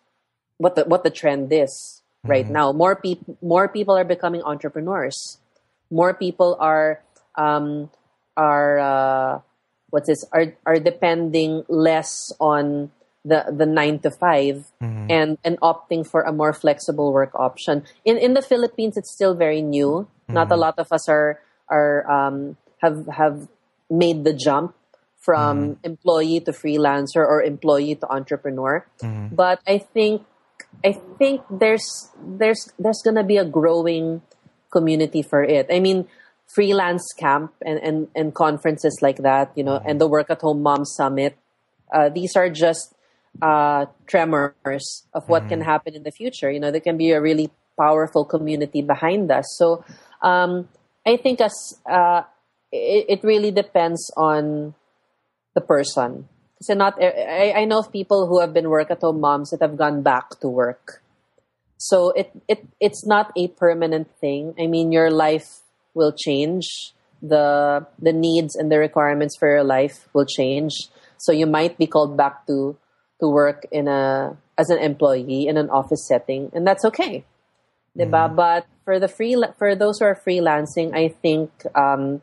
what the what the trend is right now. More people more people are becoming entrepreneurs. More people are um, are uh, what's this are are depending less on the the nine to 5 and and opting for a more flexible work option. In in the Philippines, it's still very new. Not a lot of us are are um, have have made the jump from employee to freelancer or employee to entrepreneur. But I think I think there's there's there's gonna be a growing community for it. I mean, freelance camp and, and, and conferences like that, you know, and the work at home mom summit. Uh, these are just uh, tremors of what can happen in the future. You know, there can be a really powerful community behind us. So um, I think as uh, it, it really depends on the person. Kasi not, I, I know of people who have been work at home moms that have gone back to work. So it, it it's not a permanent thing. I mean, your life will change. The the needs and the requirements for your life will change. So you might be called back to to work in a as an employee in an office setting, and that's okay. Diba? But for the free for those who are freelancing, I think um,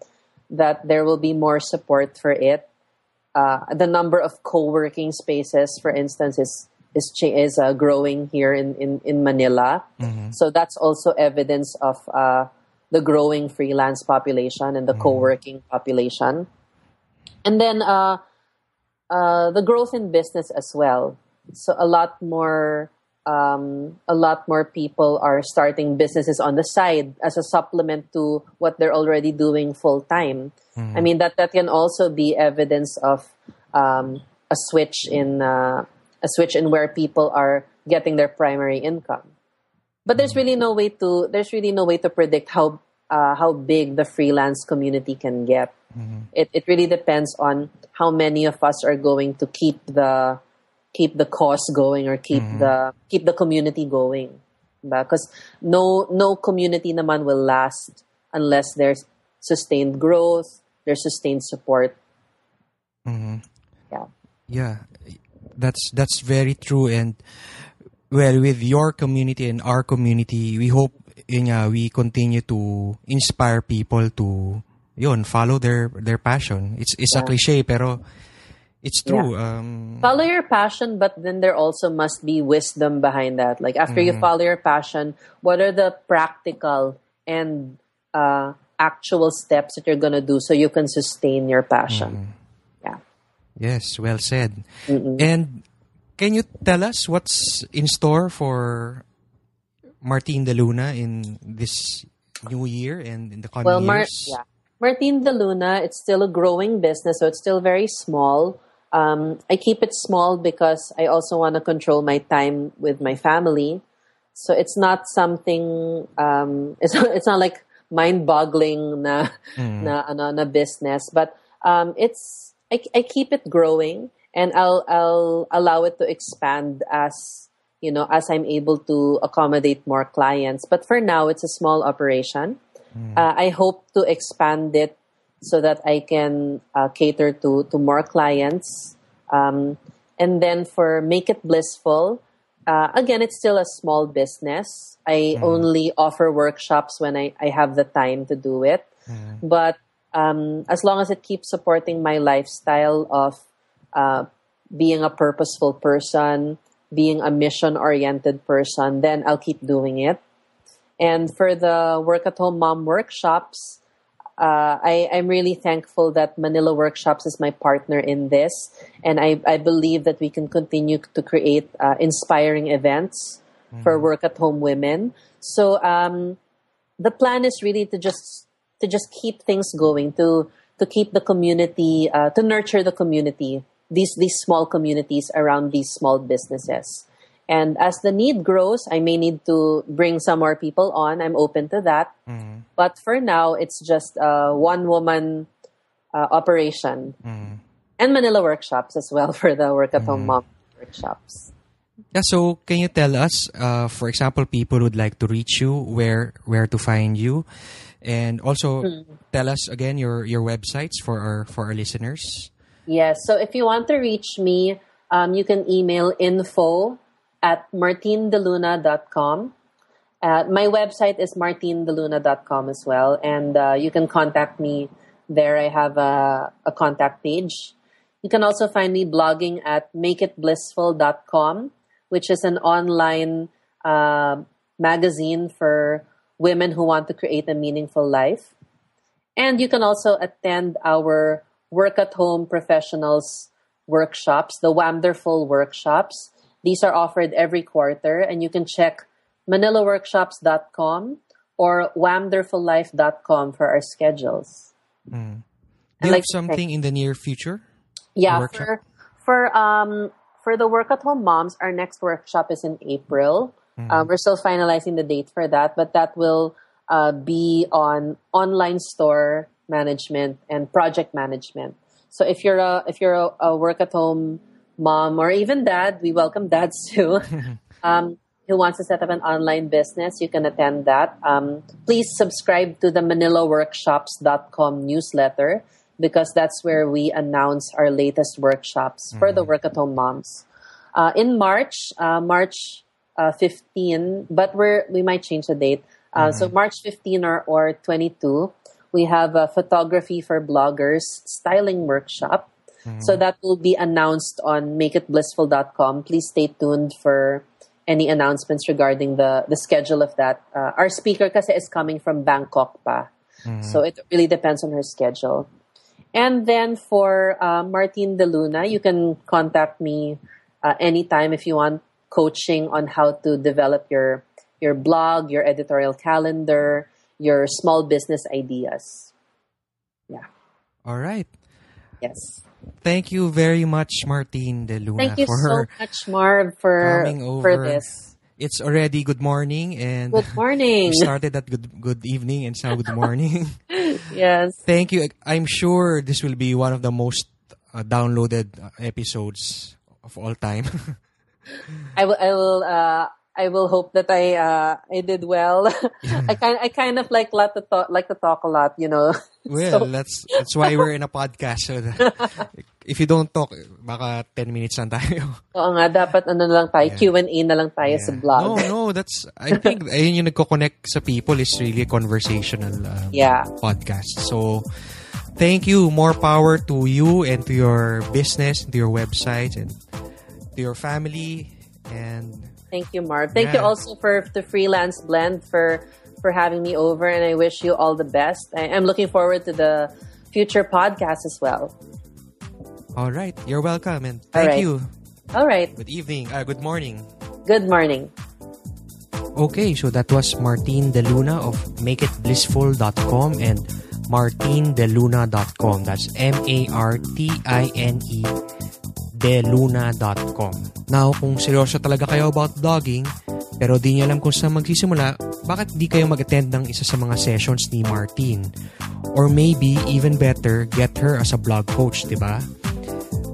that there will be more support for it. Uh, the number of co-working spaces, for instance, is is is uh, growing here in in, in Manila. So that's also evidence of uh, the growing freelance population and the co-working population. And then uh, uh, the growth in business as well. So a lot more um, a lot more people are starting businesses on the side as a supplement to what they're already doing full time. I mean that that can also be evidence of um, a switch in uh, a switch in where people are getting their primary income. But there's really no way to there's really no way to predict how uh, how big the freelance community can get. It it really depends on how many of us are going to keep the keep the cause going or keep mm-hmm. the keep the community going. Because no no community naman will last unless there's sustained growth, there's sustained support. Mm-hmm. Yeah. Yeah, that's that's very true. And well, with your community and our community, we hope yun nga, we continue to inspire people to yun follow their their passion. It's it's a cliche pero it's true. Um, follow your passion but then there also must be wisdom behind that. Like after you follow your passion what are the practical and uh, actual steps that you're going to do so you can sustain your passion? Yeah. Yes, well said. And can you tell us what's in store for Martine De Luna in this new year and in the coming well Mar- years? yeah. Martine de Luna it's still a growing business so it's still very small um, i keep it small because i also want to control my time with my family. So it's not something um, it's, not, it's not like mind-boggling na, na, ano, na business. But um, it's I, I keep it growing and I'll I'll allow it to expand as you know as I'm able to accommodate more clients. But for now it's a small operation. Uh, I hope to expand it so that I can uh, cater to to more clients. Um, and then for Make It Blissful, uh, again, it's still a small business. I only offer workshops when I, I have the time to do it. But um, as long as it keeps supporting my lifestyle of uh, being a purposeful person, being a mission oriented person, then I'll keep doing it. And for the work at home mom workshops, uh, I, I'm really thankful that Manila Workshops is my partner in this. And I, I believe that we can continue to create uh, inspiring events for work at home women. So um, the plan is really to just to just keep things going, to to keep the community, uh, to nurture the community, these these small communities around these small businesses. And as the need grows, I may need to bring some more people on. I'm open to that. But for now, it's just a one woman uh, operation. And Manila workshops as well for the work at home mom workshops. Yeah, so can you tell us, uh, for example, people would like to reach you, where where to find you, and also tell us again your your websites for our for our listeners. Yes. So if you want to reach me, um, you can email info at martinedeluna.com. Uh, my website is martinedeluna.com as well. And uh, you can contact me there. I have a, a contact page. You can also find me blogging at makeitblissful.com, which is an online uh, magazine for women who want to create a meaningful life. And you can also attend our work at home professionals workshops, the Wonderful workshops. These are offered every quarter, and you can check manilaworkshops.com or wonderfullife.com for our schedules. Mm. Do you like have something in the near future? Yeah, for for um for the work at home moms, our next workshop is in April. Mm. Um, we're still finalizing the date for that, but that will uh, be on online store management and project management. So if you're a if you're a, a work at home mom or even dad, we welcome dads too. um, who wants to set up an online business, you can attend that. Um, please subscribe to the ManilaWorkshops.com newsletter because that's where we announce our latest workshops mm-hmm. for the mm-hmm. work at home moms. Uh, in March, uh, March uh, 15, but we're, we might change the date. Uh, mm-hmm. So March 15 or, or 22, we have a photography for bloggers styling workshop. Mm-hmm. So that will be announced on makeitblissful.com. Please stay tuned for any announcements regarding the, the schedule of that. Uh, our speaker kasi is coming from Bangkok pa. Mm-hmm. So it really depends on her schedule. And then for uh, Martine De Luna, you can contact me uh, anytime if you want coaching on how to develop your your blog, your editorial calendar, your small business ideas. Yeah. All right. Yes. Thank you very much, Martine De Luna. Thank you for so much, Marv, for coming for this. It's already good morning and good morning. We started at good good evening and now good morning. yes. Thank you. I'm sure this will be one of the most uh, downloaded uh, episodes of all time. I will. I will. Uh, I will hope that I uh, I did well. I kind I kind of like lot to talk like to talk a lot, you know. Well, so. that's that's why we're in a podcast. So if you don't talk, baka 10 minutes lang tayo. Oo nga, dapat ano lang tayo, yeah. Q&A na lang tayo yeah. sa blog. No, no, that's I think ayun yung nagko-connect sa people is really a conversational uh, yeah. podcast. So thank you. More power to you and to your business, to your website and to your family and Thank you, Marv. Thank yeah. you also for the freelance blend for for having me over, and I wish you all the best. I, am looking forward to the future podcast as well. All right, you're welcome, and thank right. you. All right. Good evening. Uh, good morning. Good morning. Okay, so that was Martine De Luna of MakeItBlissful.com and MartineDeLuna.com. That's M A R T I N E deluna.com. Now, kung seryoso talaga kayo about blogging, pero di niyo alam kung saan magsisimula, bakit di kayo mag-attend ng isa sa mga sessions ni Martin? Or maybe, even better, get her as a blog coach, di ba?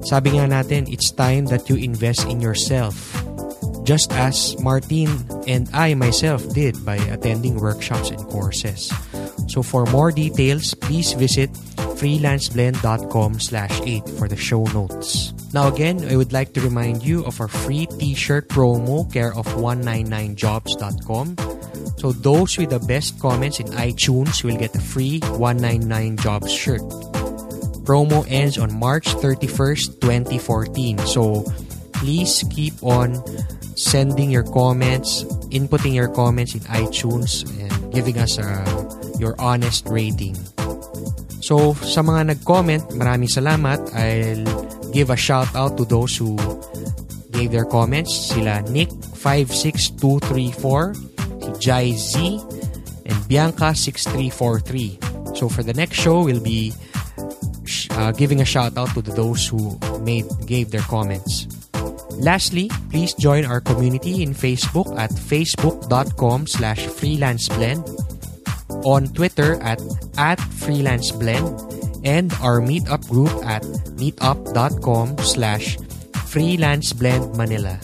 Sabi nga natin, it's time that you invest in yourself. Just as Martin and I myself did by attending workshops and courses. So for more details, please visit freelanceblend.com slash 8 for the show notes. Now again, I would like to remind you of our free t-shirt promo care of 199jobs.com. So those with the best comments in iTunes will get a free 199 jobs shirt. Promo ends on March 31st, 2014. So please keep on sending your comments, inputting your comments in iTunes and giving us a, your honest rating. So, sa mga nag-comment, maraming salamat. I'll give a shout out to those who gave their comments. Sila Nick56234, si Jai Z, and Bianca6343. So, for the next show, we'll be uh, giving a shout out to those who made gave their comments. Lastly, please join our community in Facebook at facebook.com slash freelanceblend on Twitter at, at freelanceblend and our meetup group at meetup.com slash freelanceblendmanila.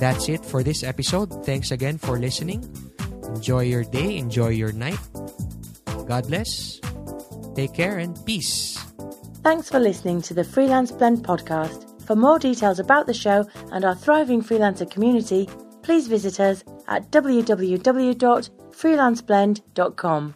That's it for this episode. Thanks again for listening. Enjoy your day. Enjoy your night. God bless. Take care and peace. Thanks for listening to the Freelance Blend podcast. For more details about the show and our thriving freelancer community, please visit us at www freelanceblend.com.